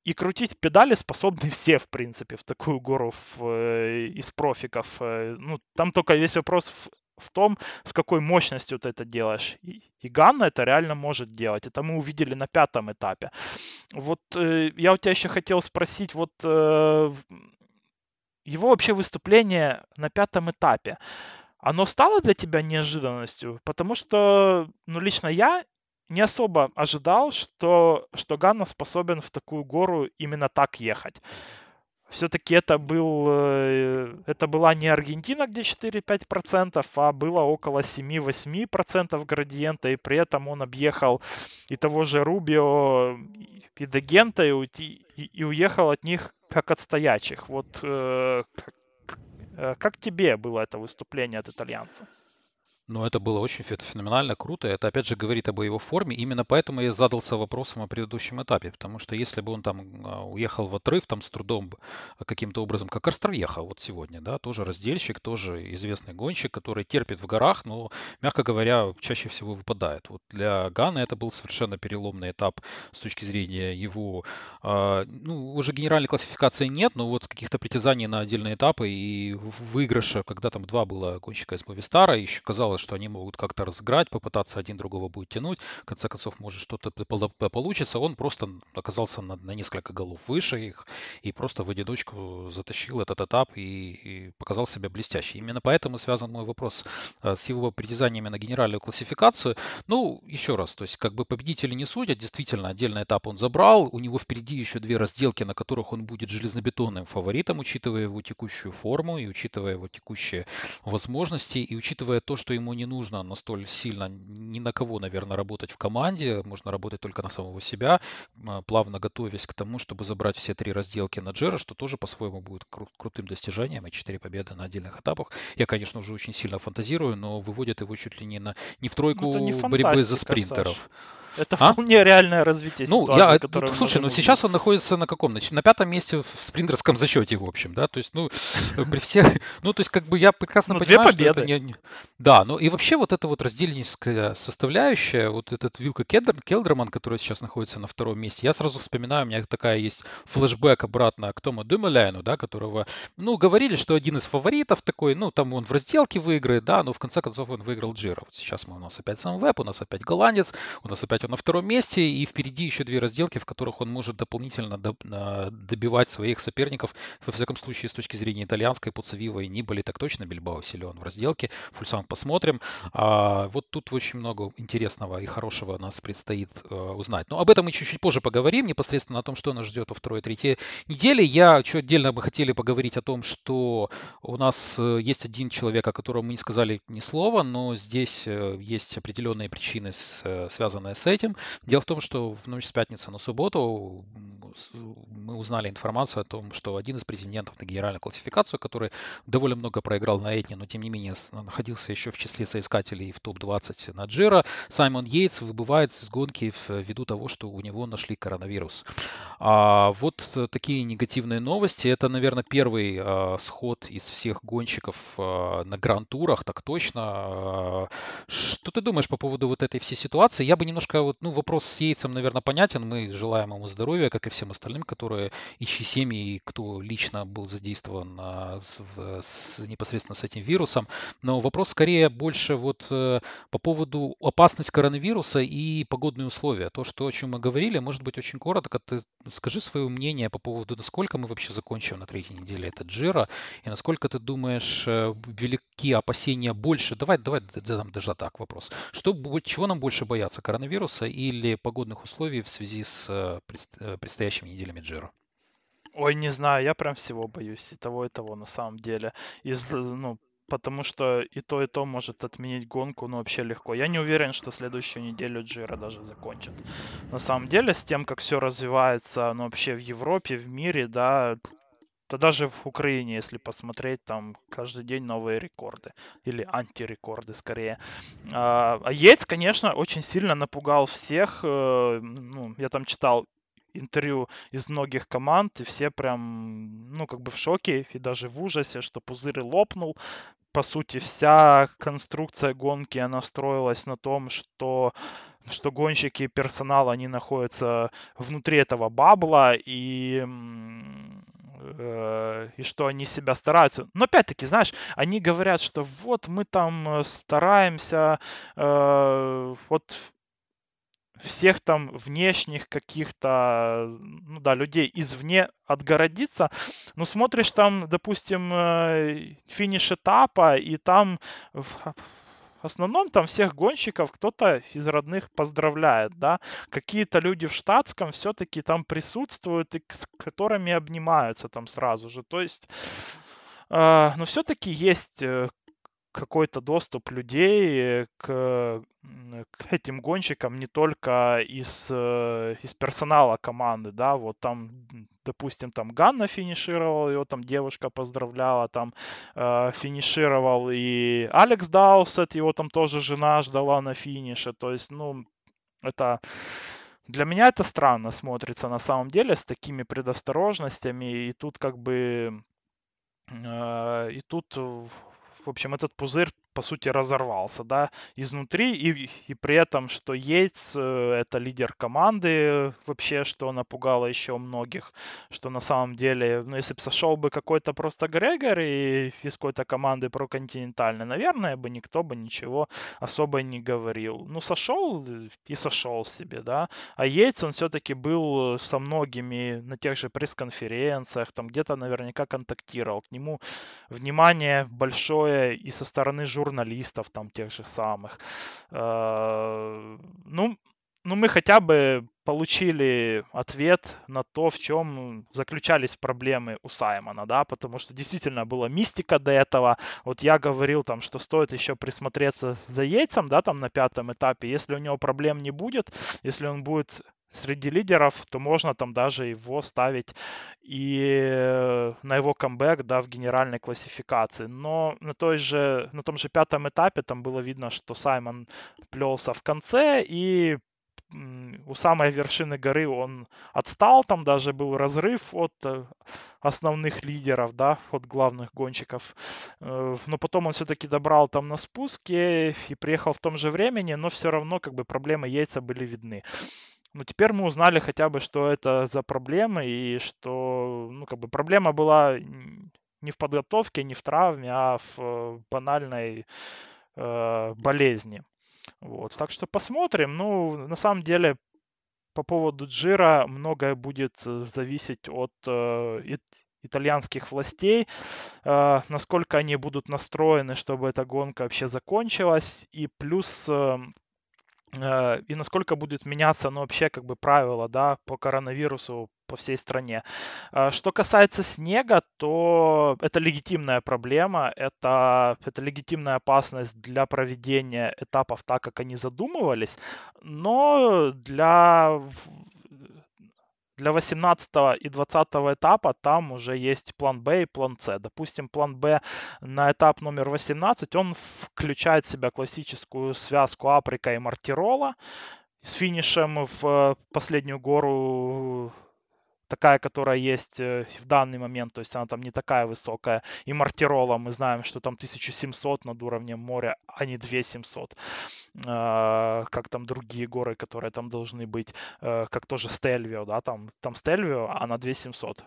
и крутить педали способны [LAUGHS] все, в принципе, в такую гору в, э, из профиков. Э, Ну, там только весь вопрос в, в том, с какой мощностью ты это делаешь. И, и Ганна это реально может делать. Это мы увидели на пятом этапе. Вот э, я у тебя еще хотел спросить, вот э, его вообще выступление на пятом этапе, оно стало для тебя неожиданностью? Потому что, ну, лично я не особо ожидал, что, что Ганна способен в такую гору именно так ехать. Все-таки это был, э, это была не Аргентина, где 4-5%, а было около 7-8% градиента, и при этом он объехал и того же Рубио, и Дегента, и, уйти- и- уехал от них как от стоячих. Вот э, э, как тебе было это выступление от итальянца? Ну, это было очень фе- феноменально, круто. Это, опять же, говорит об его форме. Именно поэтому я задался вопросом о предыдущем этапе. Потому что если бы он там а, уехал в отрыв там с трудом а, каким-то образом, как Островьеха вот сегодня, да, тоже раздельщик, тоже известный гонщик, который терпит в горах, но, мягко говоря, чаще всего выпадает. Вот для Гана это был совершенно переломный этап с точки зрения его, а, ну, уже генеральной классификации нет, но вот каких-то притязаний на отдельные этапы и выигрыша, когда там два было гонщика из Мовистара, еще казалось, что они могут как-то разыграть, попытаться один другого будет тянуть. В конце концов, может что-то получится. Он просто оказался на, на несколько голов выше их и просто в одиночку затащил этот этап и, и показал себя блестяще. Именно поэтому связан мой вопрос э, с его притязаниями на генеральную классификацию. Ну, еще раз, то есть как бы победители не судят, действительно, отдельный этап он забрал, у него впереди еще две разделки, на которых он будет железнобетонным фаворитом, учитывая его текущую форму и учитывая его текущие возможности, и учитывая то, что ему не нужно настолько сильно ни на кого, наверное, работать в команде, можно работать только на самого себя, м, плавно готовясь к тому, чтобы забрать все три разделки на Джера, что тоже по-своему будет кру- крутым достижением, и четыре победы на отдельных этапах. Я, конечно, уже очень сильно фантазирую, но выводят его чуть ли не, на, не в Ну, тройку не борьбы за фантастика, Саш. Это А? вполне реальное развитие Ну, ситуации, я, ну, которое мы слушай, ну можем сейчас он находится на каком? На пятом месте в спринтерском зачете, в общем, да, то есть, ну, при всех, [LAUGHS] ну, то есть, как бы я прекрасно Ну, две понимаю, что это победы. не, да, ну, и вообще вот эта вот разделенческая составляющая, вот этот Вилка Кедр, Келдерман, который сейчас находится на втором месте, я сразу вспоминаю, у меня такая есть флешбэк обратно к Тому Дюмеляйну, да, которого, ну, говорили, что один из фаворитов такой, ну, там он в разделке выиграет, да, но в конце концов он выиграл Джиро. Вот сейчас мы, у нас опять сам веб, у нас опять голландец, у нас опять сказать, он на втором месте, и впереди еще две разделки, в которых он может дополнительно добивать своих соперников. Во всяком случае, с точки зрения итальянской, Пуцевива и Нибали так точно Бильбао силен в разделке. Фульсан посмотрим. А вот тут очень много интересного и хорошего нас предстоит э, узнать. Но об этом мы чуть-чуть позже поговорим, непосредственно о том, что нас ждет во второй и третьей неделе. Я что отдельно бы хотели поговорить о том, что у нас э, есть один человек, о котором мы не сказали ни слова, но здесь э, есть определенные причины, связанные с этим. Дело в том, что в ночь с пятницы на субботу мы узнали информацию о том, что один из претендентов на генеральную классификацию, который довольно много проиграл на Этне, но тем не менее находился еще в числе соискателей в топ-20 на Джира, Саймон Йейтс выбывает из гонки ввиду того, что у него нашли коронавирус. А вот такие негативные новости. Это, наверное, первый а, сход из всех гонщиков а, на гран-турах, так точно. А, что ты думаешь по поводу вот этой всей ситуации? Я бы немножко, вот, ну, вопрос с Йейтсом, наверное, понятен. Мы желаем ему здоровья, как и всем остальным, которые и чьи семьи, и кто лично был задействован а, в, с, непосредственно с этим вирусом. Но вопрос скорее больше вот э, по поводу опасности коронавируса и погодные условия. То, что, о чем мы говорили, может быть очень коротко. Ты скажи свое мнение по поводу, насколько мы вообще закончим на третьей неделе этот Джира, и насколько ты думаешь, э, велики опасения больше. Давай, давай задам даже так вопрос. Что, чего нам больше бояться, коронавируса или погодных условий в связи с э, предстоящими неделями Джира? Ой, не знаю, я прям всего боюсь и того, и того на самом деле. Из, ну, потому что и то, и то может отменить гонку, ну, вообще легко. Я не уверен, что следующую неделю Джира даже закончит. На самом деле, с тем, как все развивается, ну, вообще в Европе, в мире, да, да даже в Украине, если посмотреть, там каждый день новые рекорды. Или антирекорды, скорее. А, а Яйц, конечно, очень сильно напугал всех. Э, ну, я там читал интервью из многих команд, и все прям, ну, как бы в шоке и даже в ужасе, что пузырь лопнул. По сути, вся конструкция гонки, она строилась на том, что что гонщики и персонал, они находятся внутри этого бабла, и э, и что они себя стараются. Но опять-таки, знаешь, они говорят, что вот мы там э, стараемся, э, вот всех там внешних каких-то, ну да, людей извне отгородиться. Ну, смотришь там, допустим, э, финиш этапа, и там в основном там всех гонщиков кто-то из родных поздравляет, да. Какие-то люди в штатском все-таки там присутствуют и с которыми обнимаются там сразу же. То есть, э, но все-таки есть э, какой-то доступ людей к, к этим гонщикам не только из, э, из персонала команды, да, вот там, допустим, там Ганна финишировал, его там девушка поздравляла, там э, финишировал и Алекс Даусет, его там тоже жена ждала на финише, то есть, ну, это... Для меня это странно смотрится на самом деле с такими предосторожностями, и тут как бы э, и тут в общем, этот пузырь по сути, разорвался, да, изнутри, и, и при этом, что Йейтс э, это лидер команды вообще, что напугало еще многих, что на самом деле, ну, если бы сошел бы какой-то просто Грегор и из какой-то команды проконтинентальной, наверное, бы никто бы ничего особо не говорил. Ну, сошел и сошел себе, да, а Йейтс, он все-таки был со многими на тех же пресс-конференциях, там где-то наверняка контактировал, к нему внимание большое и со стороны журналистов, журналистов там тех же самых. Э, ну, ну, мы хотя бы получили ответ на то, в чем заключались проблемы у Саймона, да, потому что действительно была мистика до этого. Вот я говорил там, что стоит еще присмотреться за Яйцем, да, там на пятом этапе. Если у него проблем не будет, если он будет среди лидеров, то можно там даже его ставить и на его камбэк, да, в генеральной классификации. Но на, той же, на том же пятом этапе там было видно, что Саймон плелся в конце, и у самой вершины горы он отстал, там даже был разрыв от э, основных лидеров, да, от главных гонщиков. Э, но потом он все-таки добрал там на спуске и приехал в том же времени, но все равно как бы проблемы яйца были видны. Ну, теперь мы узнали хотя бы, что это за проблемы, и что, ну, как бы проблема была не в подготовке, не в травме, а в э, банальной э, болезни. Вот, так что посмотрим. Ну, на самом деле, по поводу Джира многое будет э, зависеть от э, итальянских властей, э, насколько они будут настроены, чтобы эта гонка вообще закончилась, и плюс э, и насколько будет меняться, ну, вообще, как бы, правила, да, по коронавирусу по всей стране. Э, что касается снега, то это легитимная проблема, это, это легитимная опасность для проведения этапов так, как они задумывались, но для для 18 и 20 этапа там уже есть план Б и план С. Допустим, план Б на этап номер 18, он включает в себя классическую связку Априка и Мартирола с финишем в последнюю гору такая, которая есть э, в данный момент, то есть она там не такая высокая. И Мартирола мы знаем, что там 1700 над уровнем моря, а не 2700, а, как там другие горы, которые там должны быть, э, как тоже Стельвио, да, там, там Стельвио, а на 2700.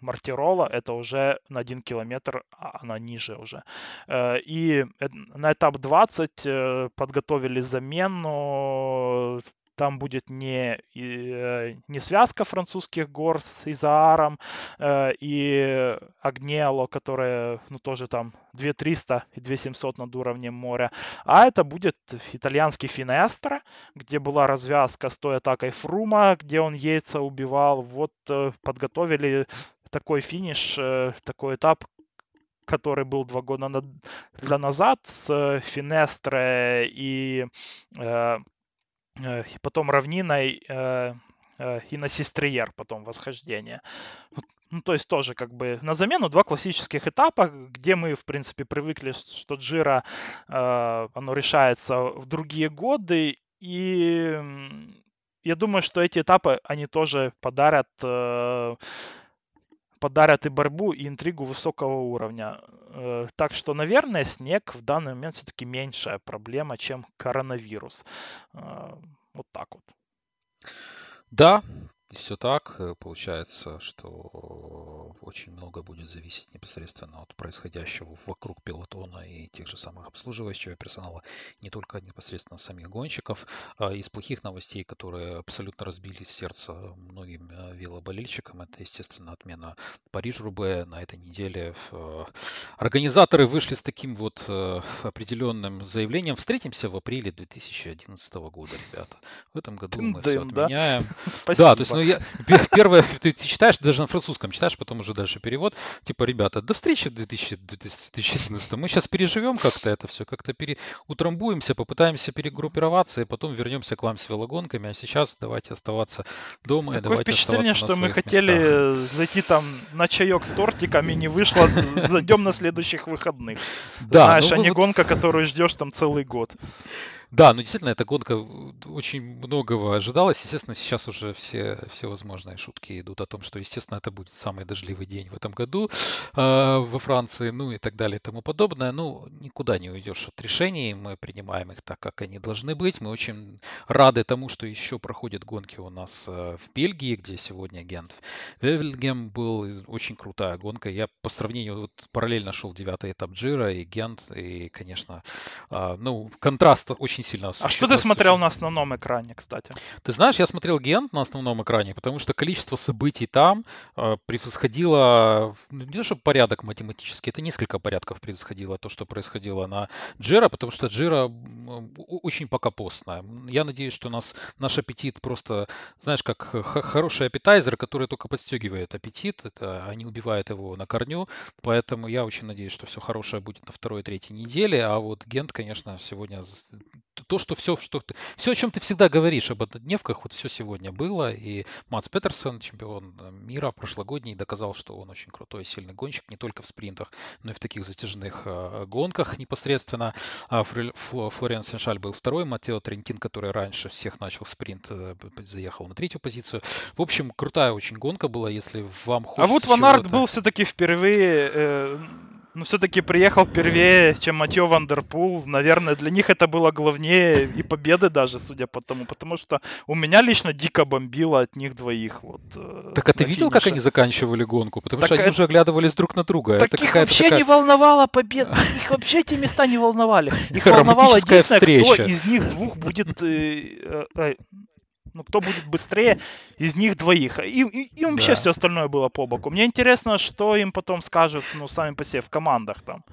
Мартирола это уже на 1 километр, а она ниже уже. Э, и на этап 20 подготовили замену там будет не, э, не связка французских гор с Изааром э, и Агнело, которая, ну, тоже там 2300 и 2700 над уровнем моря, а это будет итальянский Финестро, где была развязка с той атакой Фрума, где он Яйца убивал. Вот э, подготовили такой финиш, такой этап, который был два года для назад с Финестре и и потом равниной э, э, и на Систриер потом восхождение. Ну, то есть тоже как бы на замену два классических этапа, где мы, в принципе, привыкли, что Джира, э, оно решается в другие годы. И я думаю, что эти этапы, они тоже подарят э, подарят и борьбу, и интригу высокого уровня. Э, так что, наверное, снег в данный момент все-таки меньшая проблема, чем коронавирус. Э, вот так вот. Да, все так. Э, получается, что очень много будет зависеть непосредственно от происходящего вокруг пилотона и тех же самых обслуживающего персонала, не только непосредственно самих гонщиков. А из плохих новостей, которые абсолютно разбили сердце многим э, велоболельщикам, это, естественно, отмена Париж-Рубе на этой неделе. Э, организаторы вышли с таким вот определенным заявлением. Встретимся в апреле 2011 года, ребята. В этом году мы все отменяем. [LAUGHS] Да, то есть, я, первое, ты, читаешь, даже на французском читаешь, потом уже дальше перевод. Типа, ребята, до встречи в 2011. Мы сейчас переживем как-то это все, как-то пере, утрамбуемся, попытаемся перегруппироваться, и потом вернемся к вам с велогонками. А сейчас давайте оставаться дома. Такое давайте впечатление, что мы хотели местах. зайти там на чаек с тортиками, не вышло, зайдем на следующих выходных. Да, Знаешь, ну, а не вот... гонка, которую ждешь там целый год. Да, ну действительно, эта гонка очень многого ожидалось. Естественно, сейчас уже все, все возможные шутки идут о том, что, естественно, это будет самый дождливый день в этом году э, во Франции, ну и так далее и тому подобное. Ну, никуда не уйдешь от решений, мы принимаем их так, как они должны быть. Мы очень рады тому, что еще проходят гонки у нас э, в Бельгии, где сегодня Гент Вевельгем был очень крутая гонка. Я по сравнению, вот параллельно шел девятый этап Джира и Гент, и, конечно, э, ну, контраст очень очень сильно А что ты смотрел на основном экране, кстати? Ты знаешь, я смотрел Гент на основном экране, потому что количество событий там э, превосходило, ну, не то что порядок математический, это несколько порядков превосходило то, что происходило на Джира, потому что Джира очень пока постная. Я надеюсь, что нас, наш аппетит просто, знаешь, как хороший аппетайзер, который только подстегивает аппетит, это, а не убивает его на корню, поэтому я очень надеюсь, что все хорошее будет на второй-третьей неделе, а вот Гент, конечно, сегодня то, что все, что ты, все, о чем ты всегда говоришь об однодневках, вот все сегодня было. И Мац Петерсон, чемпион э, мира прошлогодний, доказал, что он очень крутой, сильный гонщик, не только в спринтах, но и в таких затяжных э, гонках непосредственно. А Фло, Флориан Сеншаль был второй, Матео Трентин, который раньше всех начал спринт, э, заехал на третью позицию. В общем, крутая очень гонка была, если вам хочется А вот Ван Арт был все-таки впервые э, ну, все-таки приехал первее, чем Матьё Вандерпул. Наверное, для них это было главнее и победы даже, судя по тому. Потому что у меня лично дико бомбило от них двоих. Вот, э, так а ты видел, финише. как они заканчивали гонку? Потому так что они это... уже оглядывались друг на друга. Так это их вообще такая... не волновала победа. [LAUGHS] Их вообще эти места не волновали. Их [LAUGHS] волновало единственное, кто из них двух будет э, э, ну, кто будет быстрее из них двоих. И, и, и вообще да. все остальное было по боку. Мне интересно, что им потом скажут, ну, сами по себе в командах там.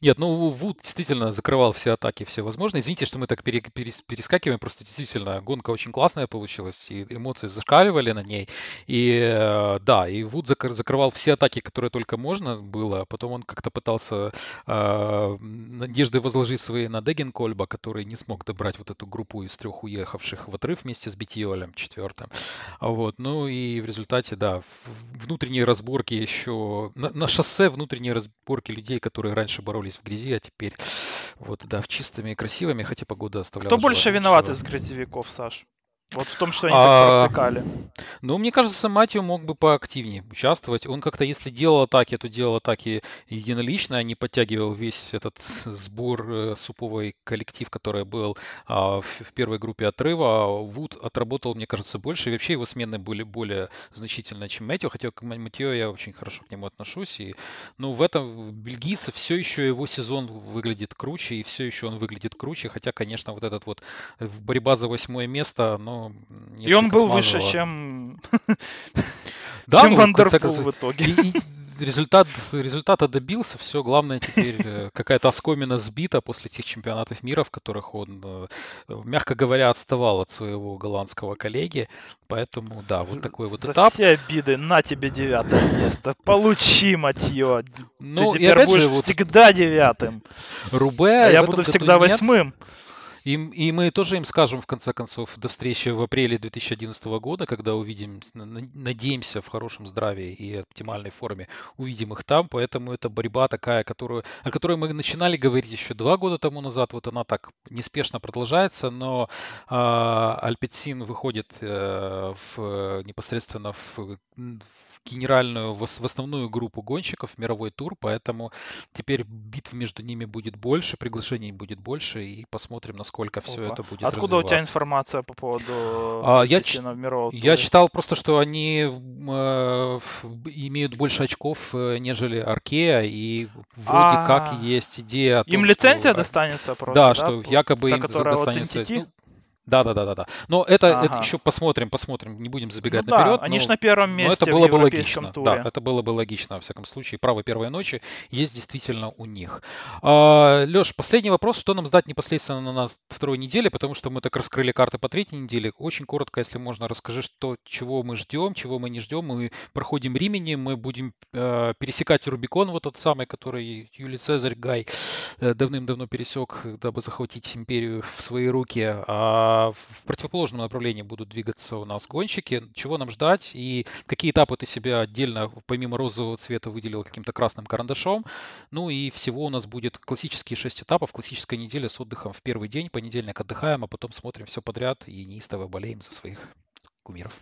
Нет, ну Вуд действительно закрывал все атаки, все возможные. Извините, что мы так пере, пере, перескакиваем, просто действительно гонка очень классная получилась, и эмоции зашкаливали на ней. И э, да, и Вуд закр, закрывал все атаки, которые только можно было. Потом он как-то пытался э, надежды возложить свои на Дегенкольба, который не смог добрать вот эту группу из трех уехавших в отрыв вместе с Битиолем четвертым. Вот, ну и в результате, да, внутренние разборки еще на, на шоссе внутренние разборки людей, которые раньше раньше боролись в грязи, а теперь вот, да, в чистыми и красивыми, хотя погода оставляла... Кто больше виноват из грязевиков, Саш? Вот в том, что они а, так провтыкали. Ну, мне кажется, Матью мог бы поактивнее участвовать. Он как-то, если делал атаки, то делал атаки единолично, а не подтягивал весь этот сбор, э, суповой коллектив, который был а, в, в первой группе отрыва. Вуд отработал, мне кажется, больше. И вообще его смены были более значительно, чем Матью. Хотя к Матью я очень хорошо к нему отношусь. И, ну, в этом бельгийца все еще его сезон выглядит круче, и все еще он выглядит круче. Хотя, конечно, вот этот вот борьба за восьмое место, но и он был выше, чем, да, чем ну, Вандерпул в итоге. И, и результат, результата добился, все, главное теперь э, какая-то оскомина сбита после тех чемпионатов мира, в которых он, э, мягко говоря, отставал от своего голландского коллеги, поэтому, да, вот такой вот За этап. все обиды, на тебе девятое место, получи, Матьё, ну, ты теперь будешь же, вот всегда девятым. Рубе а я буду всегда восьмым. И, и мы тоже им скажем, в конце концов, до встречи в апреле 2011 года, когда увидим, надеемся, в хорошем здравии и оптимальной форме, увидим их там. Поэтому это борьба такая, которую, о которой мы начинали говорить еще два года тому назад. Вот она так неспешно продолжается, но э, Альпецин выходит э, в, непосредственно в, в генеральную, в, в основную группу гонщиков, мировой тур, поэтому теперь битв между ними будет больше, приглашений будет больше, и посмотрим, насколько все это будет Откуда у тебя информация по поводу а, я, ч... мирового тура? Я читал просто, что они э, имеют больше очков, э, нежели Аркея, и вроде А-а-а. как есть идея том, Им лицензия что... достанется просто, да? Да, что якобы им достанется... Ну, да, да, да, да, да. Но это, ага. это еще посмотрим, посмотрим, не будем забегать ну, наперед. Да, они же на первом месте. Но это было бы логично. Туре. Да, это было бы логично, во всяком случае. Право первой ночи есть действительно у них. А, Леш, последний вопрос. Что нам ждать непосредственно на нас второй неделе, потому что мы так раскрыли карты по третьей неделе. Очень коротко, если можно, расскажи, что, чего мы ждем, чего мы не ждем. Мы проходим Римени, мы будем э, пересекать Рубикон, вот тот самый, который Юлий Цезарь Гай э, давным-давно пересек, дабы захватить империю в свои руки. А в противоположном направлении будут двигаться у нас гонщики. Чего нам ждать и какие этапы ты себя отдельно, помимо розового цвета, выделил каким-то красным карандашом. Ну и всего у нас будет классические шесть этапов, классическая неделя с отдыхом в первый день, понедельник отдыхаем, а потом смотрим все подряд и неистово болеем за своих кумиров.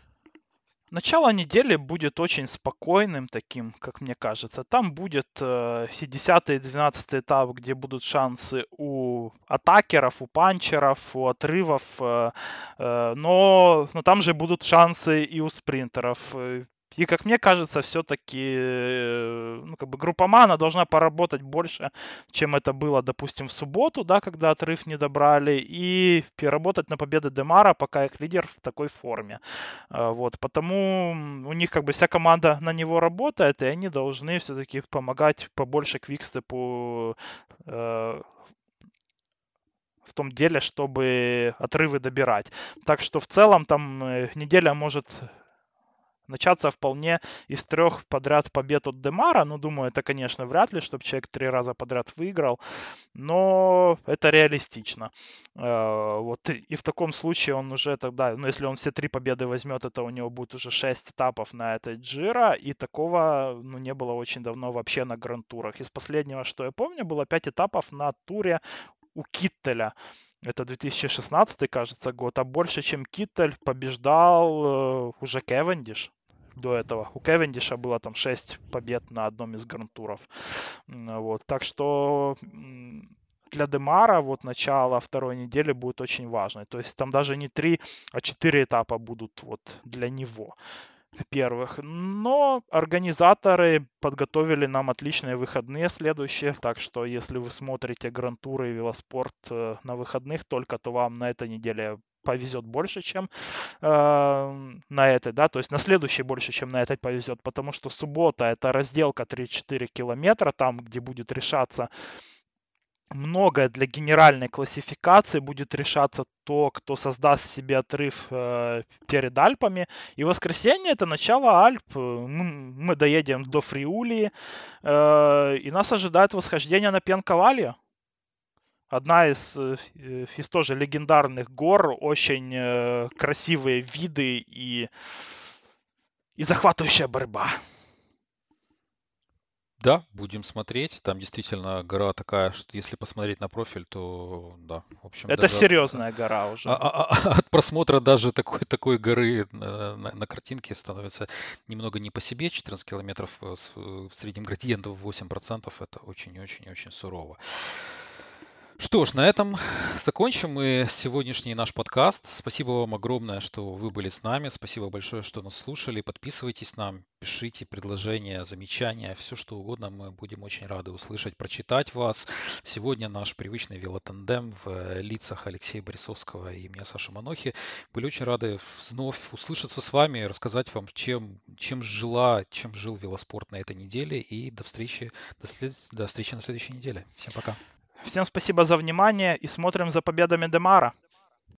Начало недели будет очень спокойным таким, как мне кажется. Там будет э, 10 и 12 этап, где будут шансы у атакеров, у панчеров, у отрывов. Э, э, но, но там же будут шансы и у спринтеров. Э, и, как мне кажется, все-таки э, ну, как бы группа должна поработать больше, чем это было, допустим, в субботу, да, когда отрыв не добрали, и переработать на победы Демара, пока их лидер в такой форме. А, вот, потому у них как бы вся команда на него работает, и они должны все-таки помогать побольше квикстепу э, в том деле, чтобы отрывы добирать. Так что в целом там э, неделя может начаться вполне из трех подряд побед от Демара. Ну, думаю, это, конечно, вряд ли, чтобы человек три раза подряд выиграл, но это реалистично. Э, вот и в таком случае он уже тогда, ну, если он все три победы возьмет, это у него будет уже шесть этапов на этой Джира, и такого, ну, не было очень давно вообще на грантурах. Из последнего, что я помню, было пять этапов на туре у Киттеля. Это 2016, кажется, год. А больше, чем Киттель, побеждал э, уже Кевендиш до этого. У Кевендиша было там 6 побед на одном из грантуров. Вот. Так что для Демара вот начало второй недели будет очень важно. То есть там даже не три, а четыре этапа будут вот для него первых. Но организаторы подготовили нам отличные выходные следующие, так что если вы смотрите грантуры и велоспорт э, на выходных только, то вам на этой неделе повезет больше, чем э, на этой, да, то есть на следующей больше, чем на этой повезет, потому что суббота это разделка 3-4 километра, там, где будет решаться многое для генеральной классификации будет решаться то, кто создаст себе отрыв э, перед Альпами. И воскресенье это начало Альп. Мы, мы доедем до Фриулии, э, и нас ожидает восхождение на Пенковалье. Одна из, э, из тоже легендарных гор, очень э, красивые виды и, и захватывающая борьба. Да, будем смотреть. Там действительно гора такая, что если посмотреть на профиль, то да, в общем. Это серьезная гора уже. А, а, а, от просмотра даже такой, такой горы на, на, на картинке становится немного не по себе. 14 километров с, в среднем градиентов 8%. Это очень-очень-очень сурово. Что ж, на этом закончим мы сегодняшний наш подкаст. Спасибо вам огромное, что вы были с нами. Спасибо большое, что нас слушали. Подписывайтесь нам, пишите предложения, замечания, все что угодно. Мы будем очень рады услышать, прочитать вас. Сегодня наш привычный велотандем в лицах Алексея Борисовского и меня, Саши Манохи. Были очень рады вновь услышаться с вами, рассказать вам, чем, чем жила, чем жил велоспорт на этой неделе. И до встречи, до, след... до встречи на следующей неделе. Всем пока. Всем спасибо за внимание и смотрим за победами Демара.